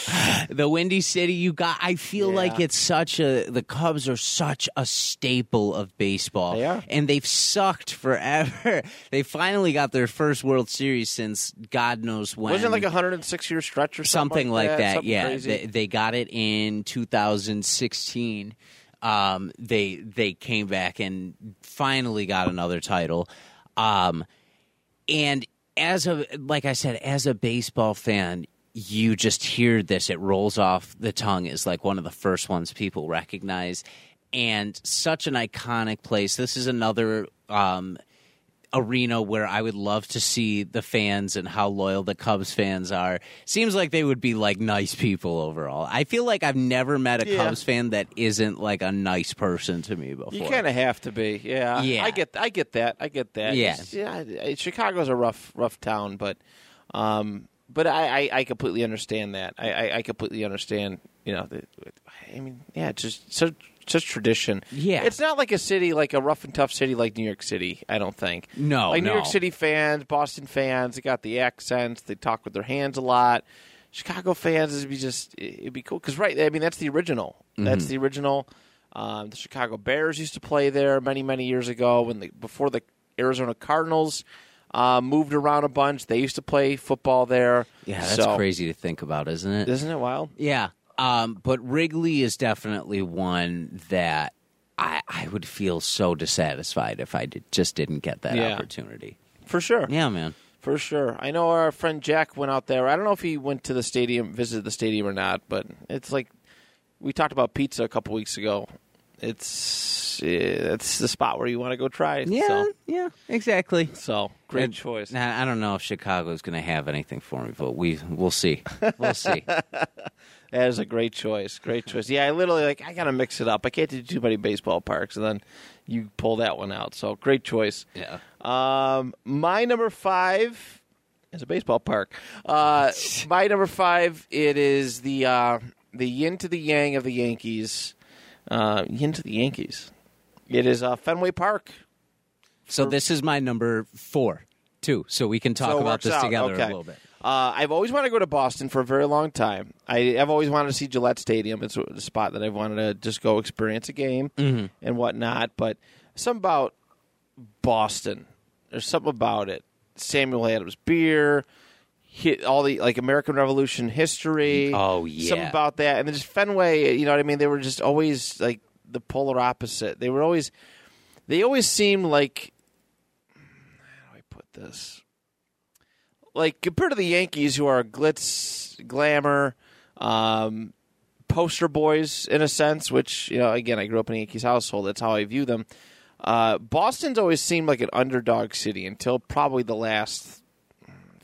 B: the Windy City, you got. I feel
A: Yeah.
B: like it's such a. The Cubs are such a staple of baseball.
A: They are.
B: And they've sucked forever. they finally got their first World Series since God knows when.
A: Wasn't it like a 106 year stretch or something,
B: something like that. Yeah, they, they got it in 2016. Um, they they came back and finally got another title. Um, and as a like I said, as a baseball fan, you just hear this; it rolls off the tongue is like one of the first ones people recognize, and such an iconic place. This is another. Um, arena where I would love to see the fans and how loyal the Cubs fans are. Seems like they would be like nice people overall. I feel like I've never met a
A: Yeah.
B: Cubs fan that isn't like a nice person to me before.
A: You kind of have to be, yeah.
B: Yeah.
A: I get, I get that. I get that.
B: Yeah.
A: It's- yeah. Chicago's a rough, rough town, but, um, but I, I, I completely understand that. I, I, I completely understand. You know, the, I mean, yeah, just such, such tradition.
B: Yeah.
A: it's not like a city, like a rough and tough city like New York City. I don't think.
B: No,
A: like New. York City fans, Boston fans, they got the accents. They talk with their hands a lot. Chicago fans, it'd be just, it'd be cool because right. I mean, that's the original. That's
B: Mm-hmm.
A: the original. Um, the Chicago Bears used to play there many, many years ago when the before the Arizona Cardinals uh, moved around a bunch. They used to play football there.
B: Yeah, that's
A: So-
B: crazy to think about, isn't it?
A: isn't it wild?
B: Yeah. Um, but Wrigley is definitely one that I, I would feel so dissatisfied if I did, just didn't get that
A: Yeah.
B: opportunity.
A: For sure.
B: Yeah, man.
A: For sure. I know our friend Jack went out there. I don't know if he went to the stadium, visited the stadium or not, but it's like we talked about pizza a couple weeks ago. It's it's the spot where you want to go try.
B: Yeah,
A: So,
B: yeah, exactly.
A: so great
B: And-
A: choice.
B: Nah, I don't know if Chicago's going to have anything for me, but we we'll see. We'll see.
A: That is a great choice. Great choice. Yeah, I literally like I gotta mix it up. I can't do too many baseball parks, and then you pull that one out. So great choice.
B: yeah.
A: Um, my number five is a baseball park. Uh, my number five it is the uh, the yin to the yang of the Yankees. Uh, yin to the Yankees. It is uh, Fenway Park.
B: So this is my number four, too. So we can talk
A: So
B: about this
A: out.
B: together
A: Okay.
B: a little bit.
A: Uh, I've always wanted to go to Boston for a very long time. I, I've always wanted to see Gillette Stadium. It's a spot that I've wanted to just go experience a game and whatnot. But something about Boston, there's something about it. Samuel Adams beer, hit all the like American Revolution history.
B: Oh, yeah, something
A: about that, and then just Fenway. You know what I mean? They were just always like the polar opposite. They were always, they always seemed like. How do I put this? Like compared to the Yankees, who are glitz, glamour, um, poster boys in a sense. Which you know, again, I grew up in a Yankees household. That's how I view them. Uh, Boston's always seemed like an underdog city until probably the last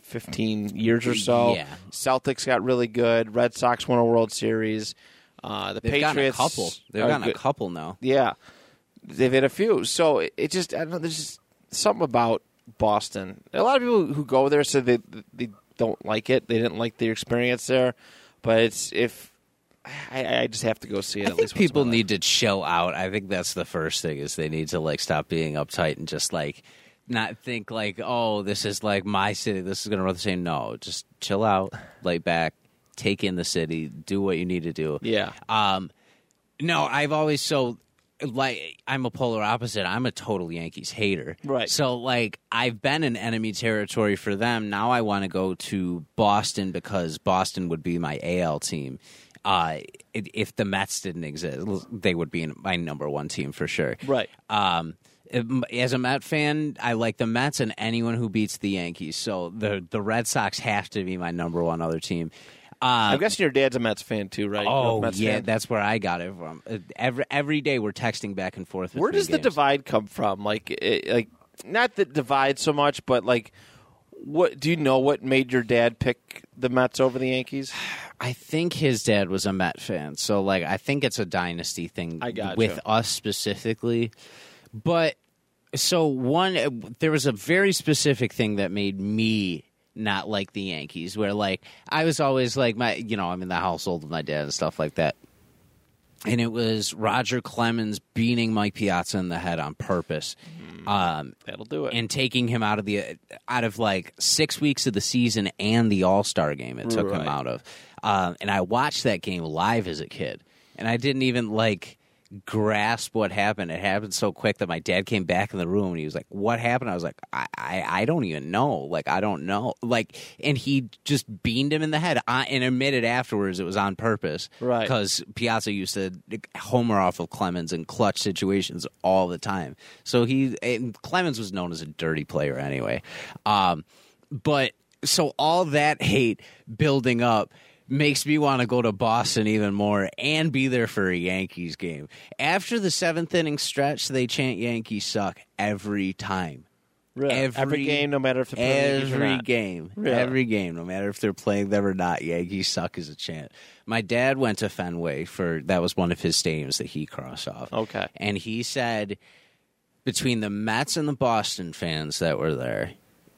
A: fifteen years or so.
B: Yeah.
A: Celtics got really good. Red Sox won a World Series. Uh, the
B: They've gotten a
A: Patriots
B: couple. They've gotten a couple now.
A: Yeah, they've had a few. So it, it just I don't know. There's just something about Boston. A lot of people who go there said they they don't like it. They didn't like the experience there. But it's if I, I just have to go see it.
B: I
A: at
B: think
A: least
B: people need to chill out. I think that's the first thing is they need to like stop being uptight and just like not think like, oh, this is like my city. This is going to run the same. No, just chill out, lay back, take in the city, do what you need to do.
A: Yeah.
B: Um, no, I've always so like I'm a polar opposite. I'm a total Yankees hater.
A: Right.
B: So like I've been in enemy territory for them. Now I want to go to Boston because Boston would be my AL team. Uh, if the Mets didn't exist, they would be my number one team for sure.
A: Right.
B: Um, as a Met fan, I like the Mets and anyone who beats the Yankees. So the the Red Sox have to be my number one other team. Uh,
A: I'm guessing your dad's a Mets fan too, right? You grew up
B: Oh
A: Mets
B: yeah,
A: fan?
B: that's where I got it from. Uh, Every every day we're texting back and forth.
A: Where does the divide come from? Like, it, like not the divide so much, but like, what do you know? What made your dad pick the Mets over the Yankees?
B: I think his dad was a Met fan, so like I think it's a dynasty thing
A: I gotcha.
B: with us specifically. But so one, there was a very specific thing that made me not like the Yankees. Where like I was always like my, you know, I'm in the household with my dad and stuff like that. And it was Roger Clemens beating Mike Piazza in the head on purpose. Um,
A: That'll do it.
B: and taking him out of the out of like six weeks of the season and the All Star game it took
A: Right.
B: him out of. Uh, and I watched that game live as a kid, and I didn't even like grasp what happened. It happened so quick that my dad came back in the room and he was like, "What happened?" I was like, "I I, I don't even know. Like I don't know." Like, and he just beamed him in the head uh, and admitted afterwards it was on purpose,
A: Right.
B: Because Piazza used to homer off of Clemens in clutch situations all the time. So he and Clemens was known as a dirty player anyway. Um, but so all that hate building up makes me want to go to Boston even more and be there for a Yankees game. After the seventh inning stretch, they chant Yankees suck every time. Every,
A: Every game, no matter if they're playing
B: Every game,
A: Really?
B: every game, no matter if they're playing them or not, Yankees suck is a chant. My dad went to Fenway for that was one of his stadiums that he crossed off.
A: Okay.
B: and he said between the Mets and the Boston fans that were there,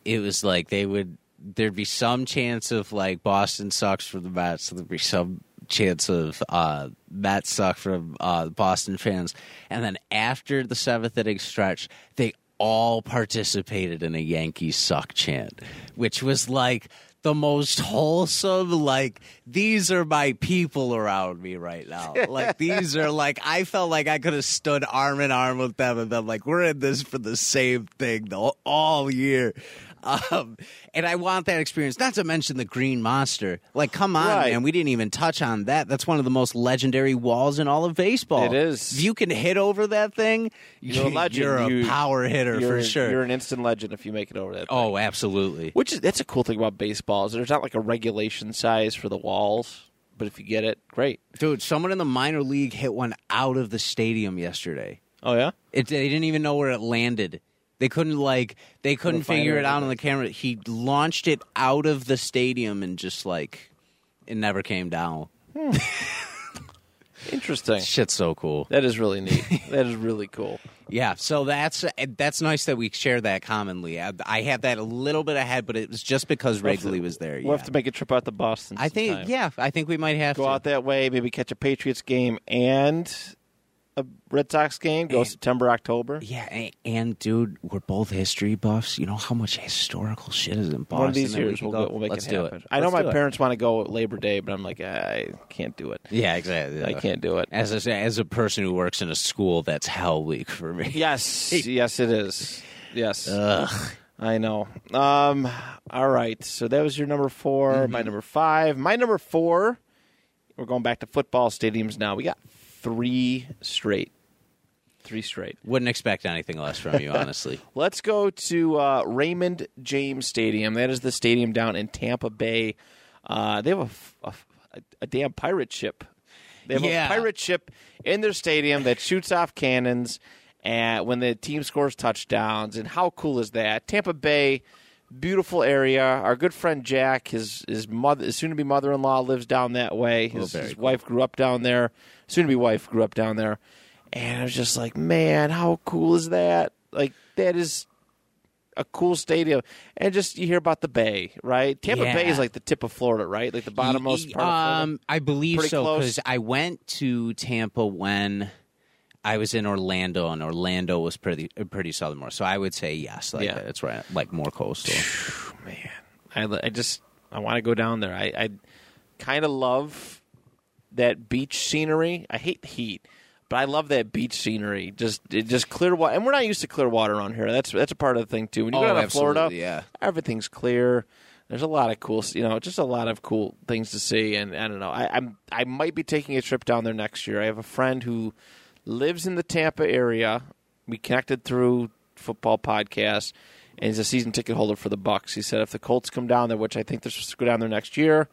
B: it was like they would there'd be some chance of like Boston sucks for the Mets, there'd be some chance of uh Mets suck from uh Boston fans, and then after the seventh inning stretch, they all participated in a Yankees suck chant, which was like the most wholesome like these are my people around me right now. Like these are like i felt like i could have stood arm in arm with them and been like we're in this for the same thing the, all year um, and i want that experience not to mention the green monster like come on
A: Right.
B: man we didn't even touch on that that's one of the most legendary walls in all of baseball
A: It is.
B: if you can hit over that thing
A: You're a legend.
B: you're a
A: You-
B: power hitter for sure
A: You're an instant legend if you make it over that. thing.
B: oh absolutely
A: Which is that's a cool thing about baseball is there's not like a regulation size for the walls, but if you get it, great.
B: Dude, someone in the minor league hit one out of the stadium yesterday.
A: Oh yeah,
B: It, they didn't even know where it landed. They couldn't like they couldn't figure
A: it
B: out on the camera. He launched it out of the stadium and just like it never came down. Hmm.
A: interesting.
B: Shit's so cool.
A: That is really neat. that is really cool.
B: Yeah, so that's that's nice that we share that commonly. I, I had that a little bit ahead, but it was just because Wrigley was there.
A: We'll
B: yeah.
A: have to make a trip out to Boston.
B: I think
A: sometime.
B: yeah, I think we might have to
A: Go
B: to.
A: out that way, maybe catch a Patriots game and a Red Sox game. Go
B: And-
A: September, October.
B: Yeah, and, and dude, we're both history buffs. You know how much historical shit is in Boston.
A: One of these years we'll,
B: go?
A: go, we'll make
B: Let's
A: it
B: do
A: happen.
B: it.
A: I know my
B: it.
A: parents want to go Labor Day, but I'm like, I can't do it.
B: Yeah, exactly.
A: I can't do it.
B: As a, as a person who works in a school, that's hell week for me.
A: Yes, yes, it is. Yes,
B: Ugh.
A: I know. Um, all right. So that was your number 4
B: Mm-hmm.
A: My number five. My number four. We're going back to football stadiums now. We got three straight. Three straight.
B: Wouldn't expect anything less from you, honestly.
A: Let's go to uh, Raymond James Stadium. That is the stadium down in Tampa Bay. Uh, they have a a damn pirate ship. They have
B: Yeah.
A: a pirate ship in their stadium that shoots off cannons and when the team scores touchdowns. And how cool is that? Tampa Bay, beautiful area. Our good friend Jack, his his mother, his soon to be mother in law, lives down that way. His,
B: very
A: his
B: cool.
A: wife grew up down there. Soon to be wife grew up down there. And I was just like, man, how cool is that? Like that is a cool stadium. And just you hear about the Bay, right? Tampa
B: Yeah.
A: Bay is like the tip of Florida, right? Like the bottommost part.
B: Um, I believe
A: Pretty
B: so because I went to Tampa when I was in Orlando, and Orlando was pretty pretty southern. So I would say yes. Like
A: Yeah.
B: that's right, like more coastal.
A: man, I, I just I want to go down there. I, I kind of love that beach scenery. I hate the heat, but I love that beach scenery. Just it just clear water, and we're not used to clear water on here. That's that's a part of the thing too. When you
B: Oh,
A: go down to Florida,
B: yeah.
A: everything's clear. There's a lot of cool, you know, just a lot of cool things to see, and I don't know. I, I'm I might be taking a trip down there next year. I have a friend who lives in the Tampa area. We connected through football podcast, and he's a season ticket holder for the Bucs. He said if the Colts come down there, which I think they're supposed to go down there next year,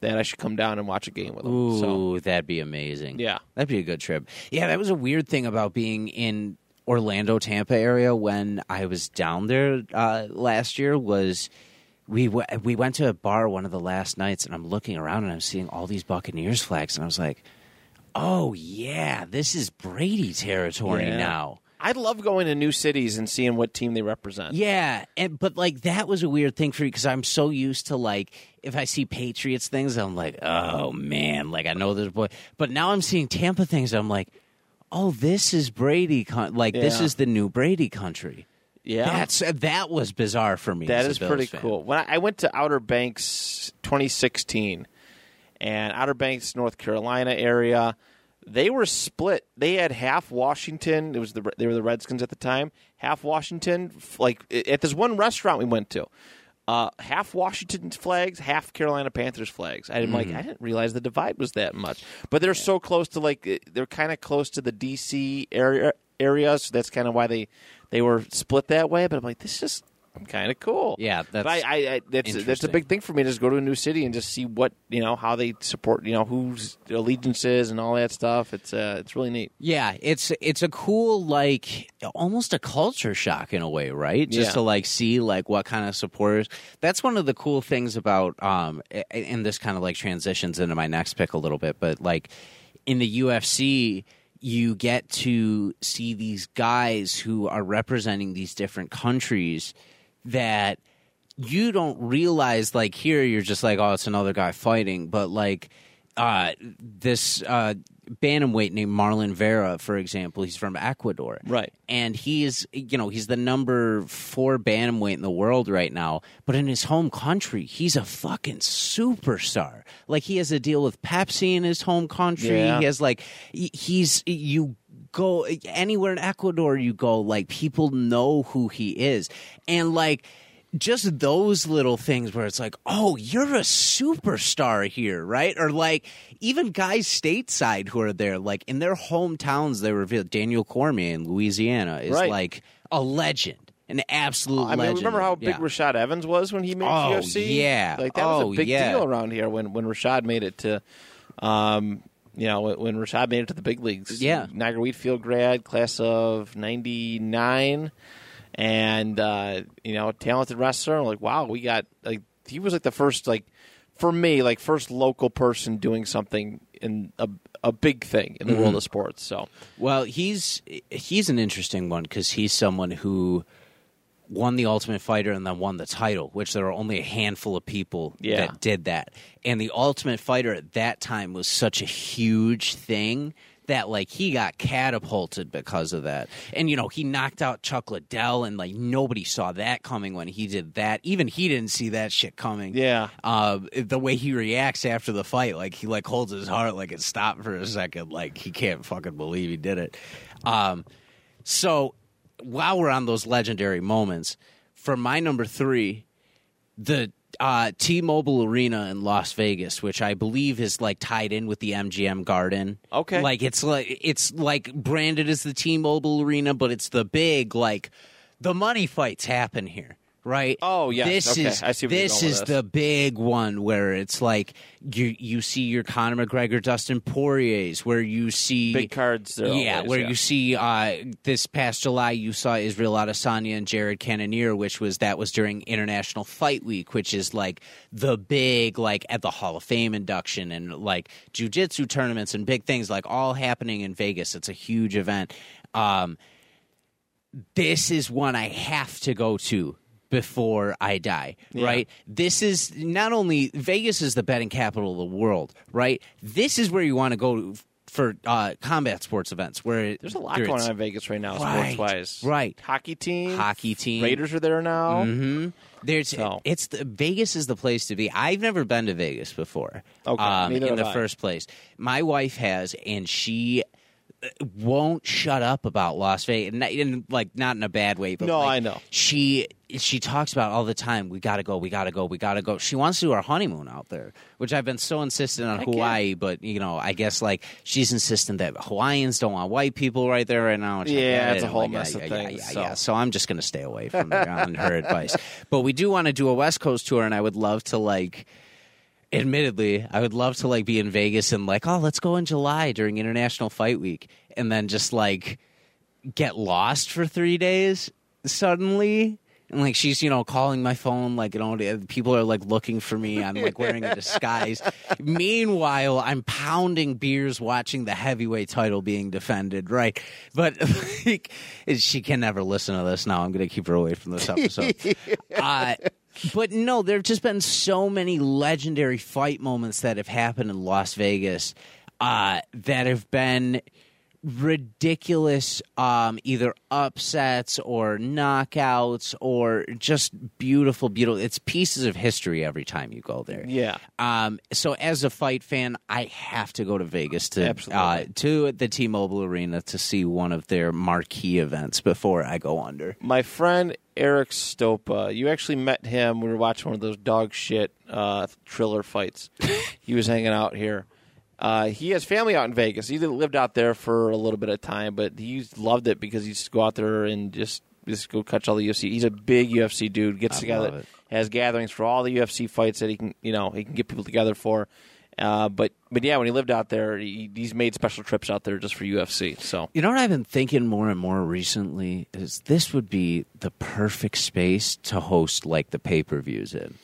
A: then I should come down and watch a game with them.
B: Ooh,
A: So
B: that'd be amazing.
A: Yeah.
B: that'd be a good trip. Yeah, that was a weird thing about being in Orlando, Tampa area when I was down there uh, last year was. We w- we went to a bar one of the last nights, and I'm looking around and I'm seeing all these Buccaneers flags, and I was like, "Oh yeah, this is Brady territory
A: Yeah.
B: now."
A: I love going to new cities and seeing what team they represent.
B: Yeah, and but like that was a weird thing for me because I'm so used to like if I see Patriots things, I'm like, oh man, like I know this boy. But now I'm seeing Tampa things, I'm like, oh, this is Brady. Con- like this is the new Brady country.
A: Yeah.
B: that's uh, that was bizarre for me.
A: That is pretty
B: fan.
A: cool. When I, I went to Outer Banks 2016, and Outer Banks, North Carolina area, they were split. They had half Washington. It was the they were the Redskins at the time. Half Washington, like at this one restaurant we went to. Uh, half Washington flags, half Carolina Panthers flags. I'm like,
B: Mm-hmm.
A: I didn't realize the divide was that much. But they're so close to like they're kind of close to the DC area area, so that's kind of why they they were split that way. But I'm like, this just kind of cool.
B: Yeah,
A: but
B: that's
A: I, I, I that's that's a big thing for me. to Just go to a new city and just see what you know how they support you know whose allegiance is and all that stuff. It's uh, it's really neat.
B: Yeah, it's it's a cool like almost a culture shock in a way, right? Just
A: Yeah.
B: to like see like what kind of supporters. That's one of the cool things about um and this kind of like transitions into my next pick a little bit, but like in the UFC you get to see these guys who are representing these different countries that you don't realize like here you're just like oh it's another guy fighting but like uh this uh bantamweight named Marlon Vera for example he's from Ecuador
A: Right.
B: and he is you know he's the number 4 bantamweight in the world right now but in his home country he's a fucking superstar like he has a deal with Pepsi in his home country
A: Yeah.
B: he has like he's you go anywhere in Ecuador you go like people know who he is and like just those little things where it's like, oh, you're a superstar here, right? Or like even guys stateside who are there, like in their hometowns, they reveal Daniel Cormier in Louisiana is
A: Right.
B: like a legend, an absolute
A: I mean,
B: legend.
A: remember how big
B: Yeah.
A: Rashad Evans was when he made
B: Oh,
A: UFC?
B: yeah.
A: like that was
B: Oh,
A: a big
B: yeah.
A: deal around here when when Rashad made it to, um, you know, when, when Rashad made it to the big leagues.
B: Yeah.
A: Niagara Wheatfield grad, class of '99, and uh, you know, talented wrestler. Like, wow, we got like he was like the first like for me like first local person doing something in a a big thing in the
B: Mm-hmm.
A: world of sports. So
B: Well, he's he's an interesting one because he's someone who won the Ultimate Fighter and then won the title, which there are only a handful of people
A: Yeah.
B: that did that. And the Ultimate Fighter at that time was such a huge thing that like he got catapulted because of that. And you know, he knocked out Chuck Liddell and like nobody saw that coming when he did that. Even he didn't see that shit coming.
A: yeah,
B: Uh, the way he reacts after the fight, like he like holds his heart like it stopped for a second, like he can't fucking believe he did it. Um, so while we're on those legendary moments, for my number three, the uh, T-Mobile Arena in Las Vegas, which I believe is like tied in with the MGM Garden.
A: Okay.
B: like it's like it's like branded as the T-Mobile Arena, but it's the big like the money fights happen here. Right.
A: Oh, yes.
B: This
A: Okay.
B: is
A: I see
B: this is
A: this.
B: the big one where it's like you you see your Conor McGregor, Dustin Poirier's, where you see
A: big cards.
B: Yeah,
A: always,
B: where
A: yeah.
B: you see uh, this past July, you saw Israel Adesanya and Jared Cannonier, which was that was during International Fight Week, which is like the big like at the Hall of Fame induction and like jujitsu tournaments and big things like all happening in Vegas. It's a huge event. Um, this is one I have to go to before I die, right? This is not only Vegas is the betting capital of the world, right? This is where you want to go for uh, combat sports events. Where
A: There's a lot going on in Vegas right now,
B: Right,
A: sports wise.
B: right.
A: Hockey team.
B: Hockey team.
A: Raiders are there now.
B: Mm-hmm. There's
A: So-
B: it's the, Vegas is the place to be. I've never been to Vegas before.
A: Okay,
B: um, in the
A: I.
B: first place, my wife has, and she won't shut up about Las Vegas. And, and like not in a bad way, but
A: No,
B: like,
A: I know.
B: she she talks about all the time. We got to go. We got to go. We got to go. She wants to do our honeymoon out there, which I've been so insistent on
A: yeah.
B: Hawaii. But you know, I guess like she's insistent that Hawaiians don't want white people right there right now. which
A: Yeah, it's a whole
B: like,
A: mess
B: yeah,
A: of
B: yeah,
A: things,
B: Yeah,
A: so.
B: yeah. So I'm just going to stay away from her, on her advice. But we do want to do a West Coast tour, and I would love to like. Admittedly, I would love to like be in Vegas and like, oh, let's go in July during International Fight Week, and then just like get lost for three days suddenly. And like she's, you know, calling my phone, like you know, people are like looking for me. I'm like wearing a disguise. Meanwhile, I'm pounding beers, watching the heavyweight title being defended. Right, but like, she can never listen to this now. I'm going to keep her away from this episode. uh, but no, there have just been so many legendary fight moments that have happened in Las Vegas uh, that have been ridiculous um, either upsets or knockouts or just beautiful beautiful it's pieces of history every time you go there
A: Yeah.
B: um, so as a fight fan i have to go to vegas to uh, to the t-mobile arena to see one of their marquee events before i go under
A: My friend Eric Stopa, you actually met him. We were watching one of those dog shit uh, Triller fights. he was hanging out here. Uh, he has family out in Vegas. He lived out there for a little bit of time, but he loved it because he used to go out there and just just go catch all the UFC. He's a big UFC dude. Gets
B: I
A: together, has gatherings for all the UFC fights that he can, you know, he can get people together for. Uh, but but yeah, when he lived out there, he, he's made special trips out there just for UFC. So
B: You know what I've been thinking more and more recently is this would be the perfect space to host like the pay per views in.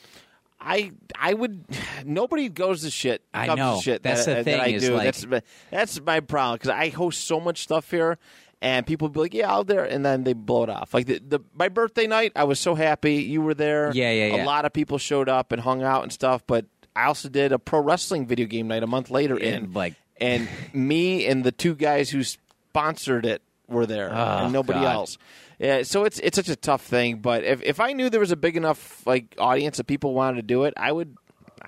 A: I I would nobody goes to shit.
B: I
A: comes to
B: know.
A: shit
B: That's
A: that,
B: the
A: that I do.
B: like-
A: that's my- that's my problem because I host so much stuff here, and people be like, "Yeah, out there," and then they blow it off. Like the, the my birthday night, I was so happy you were there.
B: Yeah, yeah, yeah.
A: A lot of people showed up and hung out and stuff, but I also did a pro wrestling video game night a month later,
B: And,
A: in
B: like-
A: and me and the two guys who sponsored it were there,
B: Oh,
A: and nobody
B: God.
A: else. Yeah, so it's it's such a tough thing. But if if I knew there was a big enough like audience of people wanted to do it, I would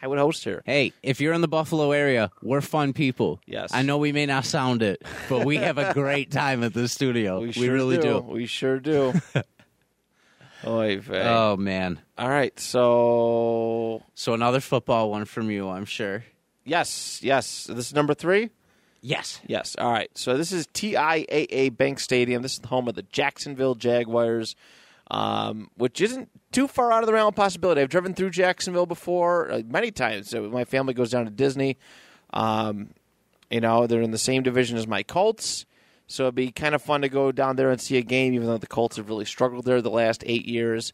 A: I would host here.
B: Hey, if you're in the Buffalo area, we're fun people.
A: Yes.
B: I know we may not sound it, but we have a great time at the studio. We, really do.
A: We sure do. Oy vey.
B: Oh man.
A: All right, so
B: So another football one from you, I'm sure.
A: yes, yes. This is number three.
B: Yes.
A: Yes. All right. So this is TIAA Bank Stadium. This is the home of the Jacksonville Jaguars, um, which isn't too far out of the realm of possibility. I've driven through Jacksonville before uh, many times. So my family goes down to Disney. Um, you know, they're in the same division as my Colts. So it'd be kind of fun to go down there and see a game, even though the Colts have really struggled there the last eight years.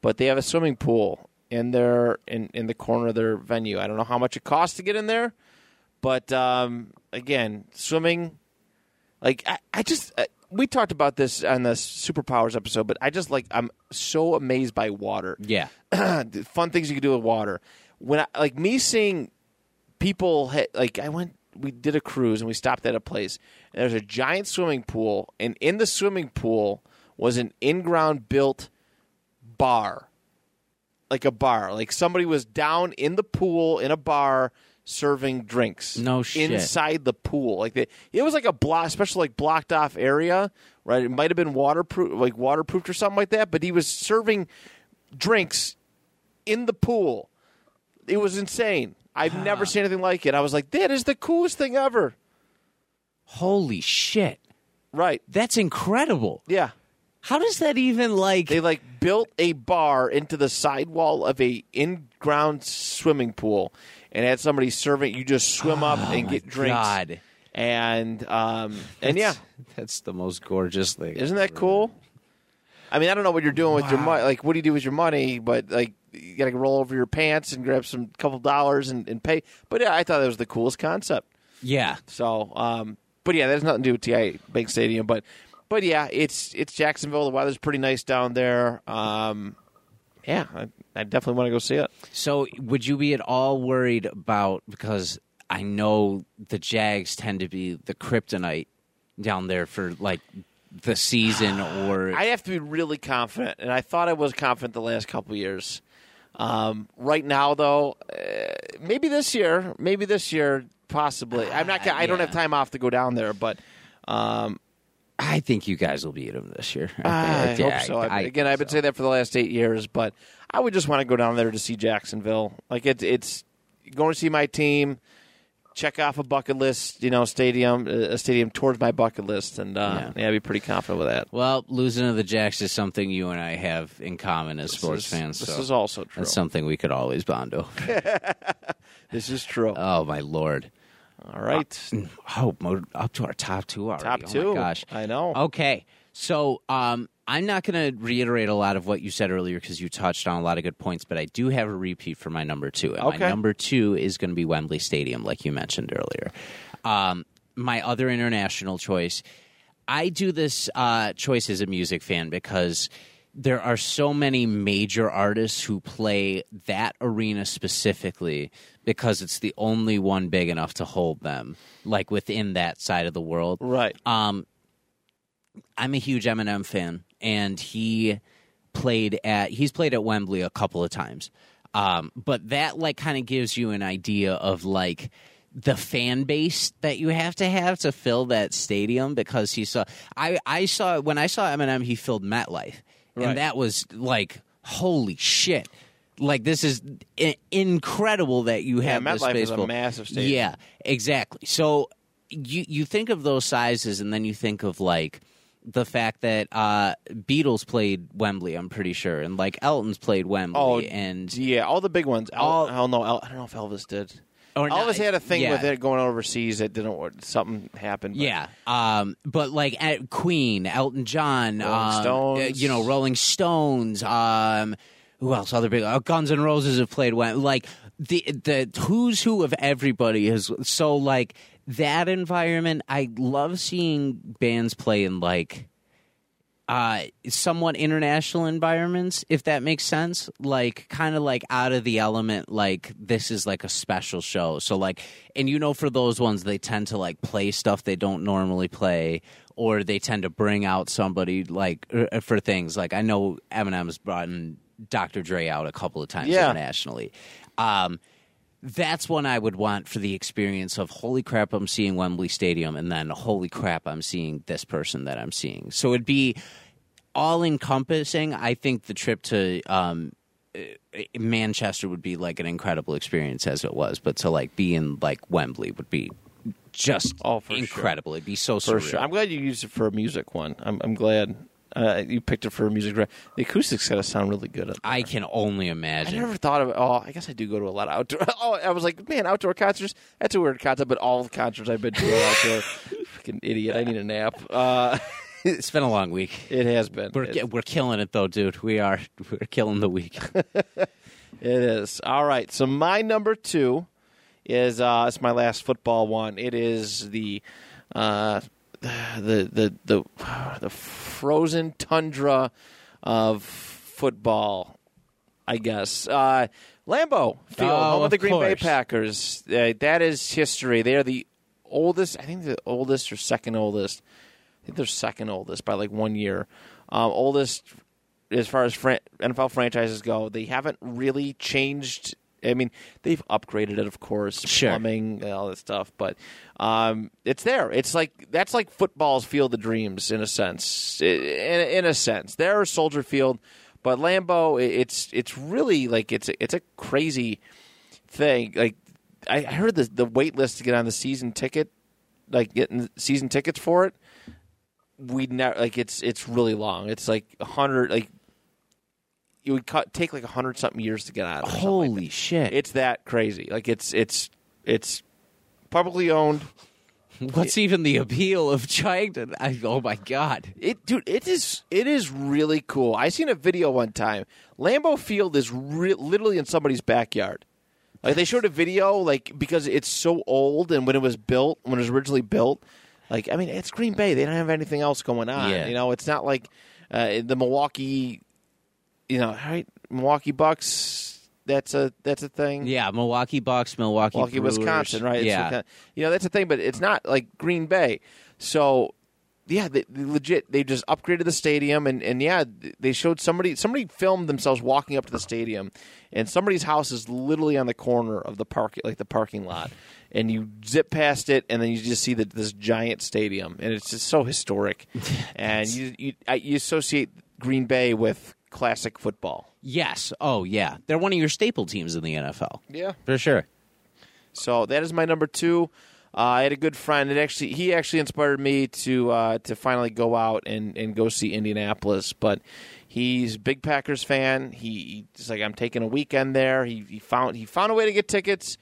A: But they have a swimming pool in their in, in the corner of their venue. I don't know how much it costs to get in there. But um, again, swimming, like I, I just uh, we talked about this on the superpowers episode, but I just like I'm so amazed by water.
B: Yeah.
A: Fun things you can do with water. When I, like me seeing people ha- like I went, we did a cruise and we stopped at a place. And there's a giant swimming pool, and in the swimming pool was an in-ground built bar like a bar. Like somebody was down in the pool in a bar serving drinks.
B: No shit.
A: Inside the pool. Like they, it was like a block, special like blocked off area, right? It might have been waterproof, like waterproofed or something like that. But he was serving drinks in the pool. It was insane. I've never seen anything like it. I was like, that is the coolest thing ever.
B: Holy shit.
A: Right.
B: That's incredible.
A: Yeah.
B: How does that even like
A: They like built a bar into the sidewall of a in-ground swimming pool, and had somebody serving. You just swim up and get drinks,
B: Oh God.
A: and um, and yeah,
B: That's the most gorgeous thing.
A: isn't that cool? I mean, I don't know what you're doing with your money. Like, what do you do with your money? But like, you got to roll over your pants and grab some couple dollars and, and pay. But yeah, I thought that was the coolest concept.
B: Yeah.
A: So, um, but yeah, that has nothing to do with TI Bank Stadium. But, but yeah, it's it's Jacksonville. The weather's pretty nice down there. Um, yeah, I, I definitely want to go see it.
B: So, would you be at all worried about because I know the Jags tend to be the kryptonite down there for like the season or
A: I have to be really confident, and I thought I was confident the last couple years. Um, right now, though, uh, maybe this year, maybe this year, possibly. I'm not. I don't
B: yeah.
A: have time off to go down there, but um,
B: I think you guys will beat them this year.
A: I
B: Yeah,
A: hope so.
B: I-
A: I, again, I've been saying that for the last eight years, but I would just want to go down there to see Jacksonville. Like it, it's going to see my team, check off a bucket list, you know, stadium, a stadium towards my bucket list, and uh,
B: Yeah.
A: yeah. I'd be pretty confident with that.
B: Well, losing to the Jags is something you and I have in common as sports
A: is-
B: fans.
A: This
B: so
A: is also true.
B: that's something we could always bond over.
A: This is true.
B: oh my lord!
A: All right,
B: Oh, mo- up to our top two already.
A: top
B: Oh,
A: two.
B: my gosh.
A: I know.
B: Okay. So um, I'm not going to reiterate a lot of what you said earlier because you touched on a lot of good points, but I do have a repeat for my number two. And
A: Okay.
B: my number two is going to be Wembley Stadium, like you mentioned earlier. Um, my other international choice, I do this uh, choice as a music fan because there are so many major artists who play that arena specifically because it's the only one big enough to hold them, like within that side of the world.
A: Right.
B: Um, I'm a huge Eminem fan, and he played at he's played at Wembley a couple of times. Um, but that like kind of gives you an idea of like the fan base that you have to have to fill that stadium because he saw I I saw when I saw Eminem he filled MetLife
A: Right.
B: and that was like holy shit like this is I- incredible that you
A: Yeah,
B: have this
A: MetLife is a massive stadium.
B: Yeah, exactly. So you you think of those sizes, and then you think of like the fact that uh, Beatles played Wembley. I'm pretty sure, and like Elton's played Wembley,
A: Oh,
B: and
A: Yeah, all the big ones. El-
B: All-
A: I don't know. El- I don't know if Elvis did.
B: Or not-
A: Elvis had a thing
B: yeah.
A: with it going overseas that didn't work. Something happened. but-
B: Yeah, um, but like at Queen, Elton John,
A: Rolling
B: um,
A: Stones.
B: uh, you know, Rolling Stones. Um, who else? Other big uh, Guns N' Roses have played when like the the who's who of everybody is so like that environment. I love seeing bands play in like uh somewhat international environments if that makes sense. Like kind of like out of the element like this is like a special show. So like and you know for those ones they tend to like play stuff they don't normally play or they tend to bring out somebody like uh, for things. Like i know eminem's brought in dr dre out a couple of times
A: Yeah.
B: internationally. Um that's one I would want for the experience of holy crap, I'm seeing Wembley Stadium, and then holy crap, I'm seeing this person that I'm seeing. So it'd be all encompassing. I think the trip to um, eh, Manchester would be like an incredible experience as it was, but to like be in like Wembley would be just
A: Oh, for sure.
B: incredible. It'd be so surreal.
A: sure. I'm glad you used it for a music one. I'm, I'm glad uh, you picked it for a music. The acoustics got to sound really good.
B: I can only imagine.
A: I never thought of. It. Oh, I guess I do go to a lot of outdoor. Oh, I was like, man, outdoor concerts. That's a weird concept, but all the concerts I've been to are outdoor. Fucking idiot. I need a nap. Uh,
B: it's been a long week.
A: it has been.
B: We're we're killing it though, dude. We are. We're killing the week.
A: It is. All right. So my number two is uh it's my last football one. It is the uh the the the the frozen tundra of football, I guess. Uh Lambeau Field,
B: Oh,
A: home of the Green Bay. Packers. Uh, that is history. They are the oldest, I think the oldest or second oldest. I think they're second oldest by like one year. Um, oldest as far as fran- NFL franchises go, they haven't really changed. I mean, they've upgraded it, of course,
B: Sure.
A: plumbing, all this stuff, but um, it's there. It's like that's like football's field of dreams in a sense. In, in a sense, they're Soldier Field, but Lambeau, it's it's really like it's a, it's a crazy thing. Like I I heard the the wait list to get on the season ticket, like getting season tickets for it we never like it's it's really long. It's like a hundred like it would cut, take like a hundred something years to get on. Or something like
B: Holy shit!
A: it's that crazy. Like it's it's it's publicly owned.
B: What's even the appeal of trying to? I, oh my god!
A: It dude, it is it is really cool. I seen a video one time. Lambeau Field is re- literally in somebody's backyard. Like they showed a video, like because it's so old, and when it was built, when it was originally built, like I mean, it's Green Bay. They don't have anything else going on.
B: Yeah.
A: You know, it's not like uh, the Milwaukee, you know, right? Milwaukee Bucks. That's a that's a thing.
B: Yeah, Milwaukee Bucks, Milwaukee,
A: Milwaukee,
B: Brewers.
A: Wisconsin, right? It's
B: Yeah,
A: you know that's the thing, but it's not like Green Bay. So, yeah, they, they legit they just upgraded the stadium, and and yeah, they showed somebody somebody filmed themselves walking up to the stadium, and somebody's house is literally on the corner of the park, like the parking lot, and you zip past it, and then you just see the, this giant stadium, and it's just so historic, and you you, I, you associate Green Bay with classic football.
B: Yes. Oh yeah, they're one of your staple teams in the NFL
A: Yeah.
B: for sure.
A: So that is my number two. Uh, I had a good friend. It actually he actually inspired me to uh, to finally go out and, and go see Indianapolis. But he's a big Packers fan. He, he's like I'm taking a weekend there. He, he found he found a way to get tickets,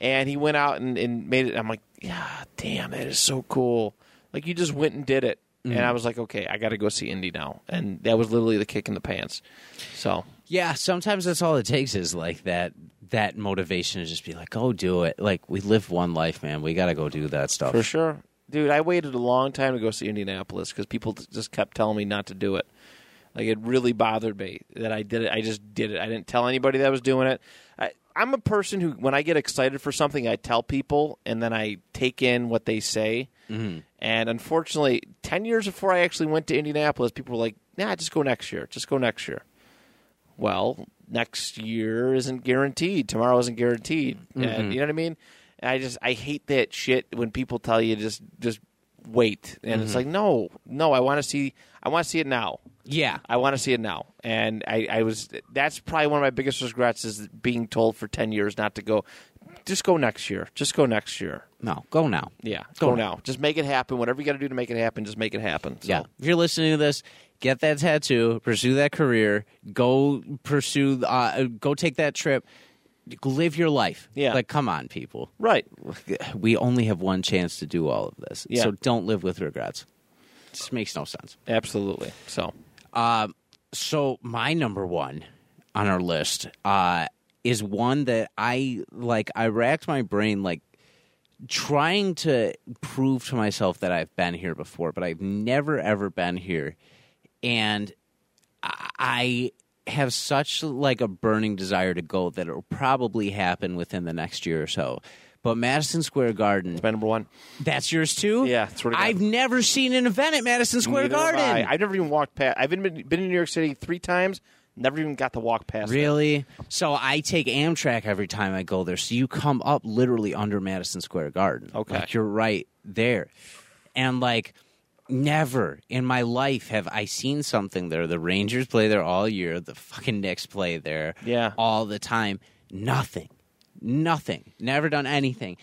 A: and he went out and, and made it. I'm like, yeah, damn, that is so cool. Like you just went and did it, and I mm-hmm. was like, okay, I got to go see Indy now, and that was literally the kick in the pants. So
B: Yeah, sometimes that's all it takes is like that that motivation to just be like, "Oh, do it!" Like we live one life, man. We got to go do that stuff.
A: For sure. Dude, I waited a long time to go see Indianapolis because people just kept telling me not to do it. Like, it really bothered me that I did it. I just did it. I didn't tell anybody that I was doing it. I, I'm a person who, when I get excited for something, I tell people and then I take in what they say.
B: Mm-hmm.
A: And unfortunately, 10 years before I actually went to Indianapolis, people were like, nah, just go next year. Just go next year. Well, next year isn't guaranteed. Tomorrow isn't guaranteed. And you know what I mean? And I just I hate that shit when people tell you just just wait. And it's like, no, no, I want to see I want to see it now.
B: Yeah,
A: I want to see it now. And I, I was that's probably one of my biggest regrets is being told for ten years not to go. Just go next year. Just go next year.
B: No, go now.
A: Yeah,
B: Go
A: go
B: now.
A: now. Just make it happen. Whatever you got to do to make it happen, just make it happen. So,
B: Yeah. If you're listening to this, get that tattoo, pursue that career, go pursue, uh, go take that trip, live your life.
A: Yeah.
B: Like, come on, people.
A: Right.
B: We only have one chance to do all of this.
A: Yeah.
B: So don't live with regrets. It just makes no sense.
A: Absolutely. So,
B: Um, so my number one on our list uh, is one that I like. I racked my brain like trying to prove to myself that I've been here before, but I've never ever been here, and I have such like a burning desire to go that it will probably happen within the next year or so. But Madison Square Garden,
A: my number one.
B: that's yours too.
A: Yeah, swear to God.
B: I've never seen an event at Madison Square
A: Neither have
B: Garden.
A: I. I've never even walked past. I've been been in New York City three times. Never even got to walk past. it.
B: Really? So I take Amtrak every time I go there. So you come up literally under Madison Square Garden.
A: Okay.
B: Like you're right there. And like never in my life have I seen something there. The Rangers play there all year. The fucking Knicks play there
A: Yeah.
B: all the time. Nothing. Nothing. Never done anything.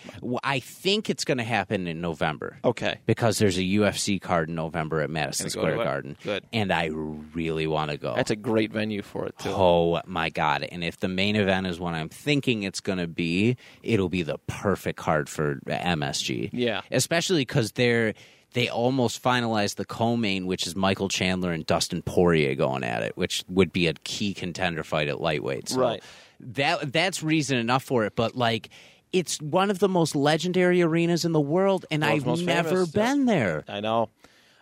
B: I think it's going to happen in November
A: Okay.
B: because there's a UFC card in November at Madison
A: go
B: Square? Garden.
A: Good.
B: And I really want to go.
A: That's a great venue for it too.
B: Oh my god! And if the main event is what I'm thinking it's going to be, it'll be the perfect card for MSG.
A: Yeah.
B: especially because they're they almost finalized the co-main, which is Michael Chandler and Dustin Poirier going at it, which would be a key contender fight at lightweight. So
A: Right.
B: That that's reason enough for it. But like. It's one of the most legendary arenas in the world, and
A: World's
B: I've never
A: famous,
B: been there.
A: I know.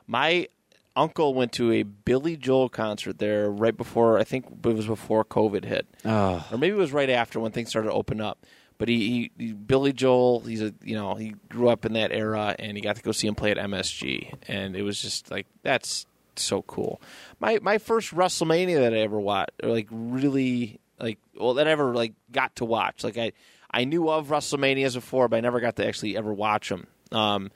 A: My uncle went to a Billy Joel concert there right before. I think it was before COVID hit,
B: Oh,
A: or maybe it was right after when things started to open up. But he, he, Billy Joel, he's a you know he grew up in that era, and he got to go see him play at MSG, and it was just like that's so cool. My my first WrestleMania that I ever watched, or like really like well that I ever like got to watch. Like I I knew of WrestleManias before, but I never got to actually ever watch them. Um,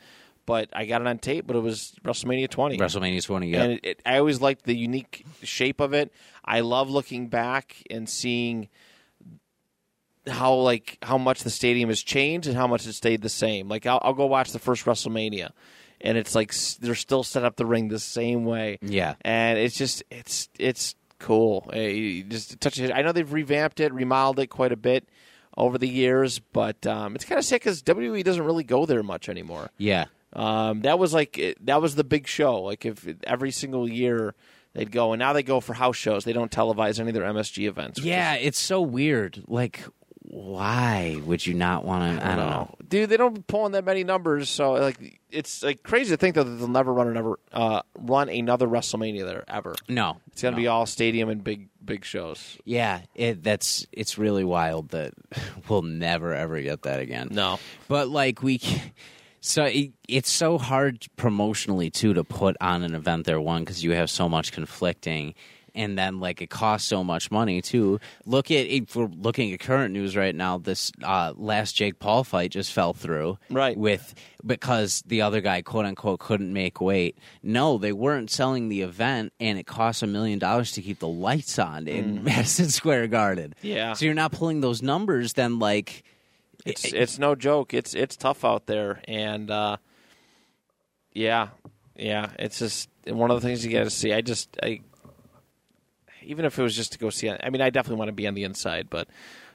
A: but I got it on tape, but it was WrestleMania 20.
B: WrestleMania 20. Yeah,
A: And it, it, I always liked the unique shape of it. I love looking back and seeing how like how much the stadium has changed and how much it stayed the same. Like I'll, I'll go watch the first WrestleMania, and it's like they're still set up the ring the same way.
B: Yeah.
A: and it's just it's it's cool. You just touch it. I know they've revamped it, remodeled it quite a bit over the years, but um, it's kind of sick because WWE doesn't really go there much anymore.
B: yeah.
A: Um, that was like that was the big show. Like if every single year they'd go, and now they go for house shows. They don't televise any of their MSG events.
B: Yeah,
A: is-
B: it's so weird. Like, why would you not want to? I, don't know.
A: dude. They don't pull in that many numbers, so like it's like crazy to think that they'll never run another uh, run another WrestleMania there ever.
B: No,
A: It's gonna
B: no.
A: be all stadium and big big shows.
B: Yeah, it, that's it's really wild that we'll never ever get that again.
A: No,
B: but like we, so it, it's so hard promotionally too to put on an event there. One because you have so much conflicting, and then like it costs so much money too. Look at if we're looking at current news right now. This uh, last Jake Paul fight just fell through,
A: Right.
B: With because the other guy quote unquote couldn't make weight. No, they weren't selling the event, and it cost a million dollars to keep the lights on in Madison Square Garden.
A: Yeah.
B: so you're not pulling those numbers. Then like.
A: it's it's no joke. It's it's tough out there, and uh, yeah, yeah. It's just one of the things you got to see. I just I even if it was just to go see it. I mean, I definitely want to be on the inside, but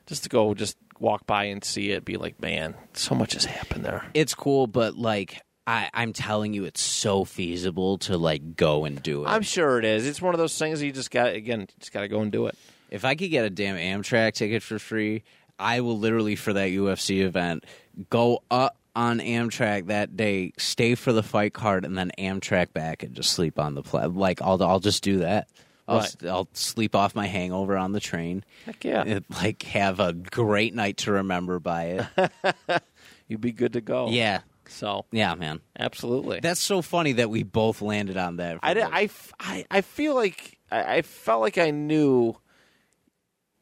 A: just to go just walk by and see it, be like, man, so much has happened there.
B: it's cool, but like I, I'm telling you, it's so feasible to like go and do it.
A: I'm sure it is. It's one of those things that you just got again, you just got to go and do it.
B: if I could get a damn Amtrak ticket for free, I will literally for that UFC event go up on Amtrak that day, stay for the fight card, and then Amtrak back and just sleep on the plane. Like I'll I'll just do that. I'll,
A: Right.
B: I'll sleep off my hangover on the train.
A: Heck yeah,
B: like have a great night to remember by it.
A: you'd be good to go.
B: yeah,
A: So
B: yeah, man.
A: absolutely.
B: That's so funny that we both landed on that.
A: I, did- I, f- I, I feel like I, I felt like I knew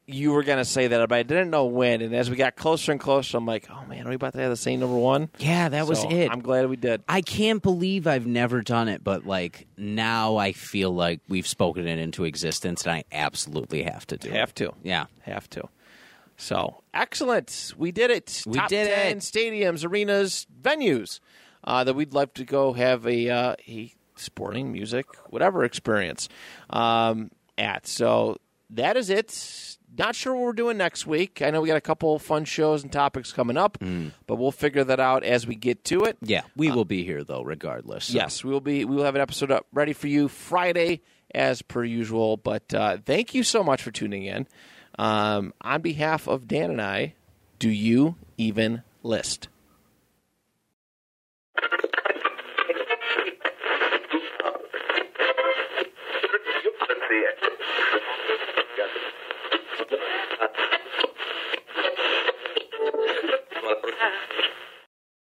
A: you were going to say that, but I didn't know when. And as we got closer and closer, I'm like, oh man, are we about to have the same number one?
B: yeah, that was
A: So
B: it.
A: I'm glad we did.
B: I can't believe I've never done it, but like now I feel like we've spoken it into existence, and I absolutely have to do it.
A: Have to,
B: Yeah.
A: have to. So excellent, we did it.
B: We
A: Top
B: did
A: 10
B: it.
A: Stadiums, arenas, venues uh, that we'd love to go have a, uh, a sporting, music, whatever experience um, at. So that is it. Not sure what we're doing next week. I know we got a couple fun shows and topics coming up, but we'll figure that out as we get to it.
B: Yeah, we will be here though, regardless. So.
A: Yes, we will be. We will have an episode up ready for you Friday as per usual. But uh, thank you so much for tuning in. Um, on behalf of Dan and I, do you even list? Yeah.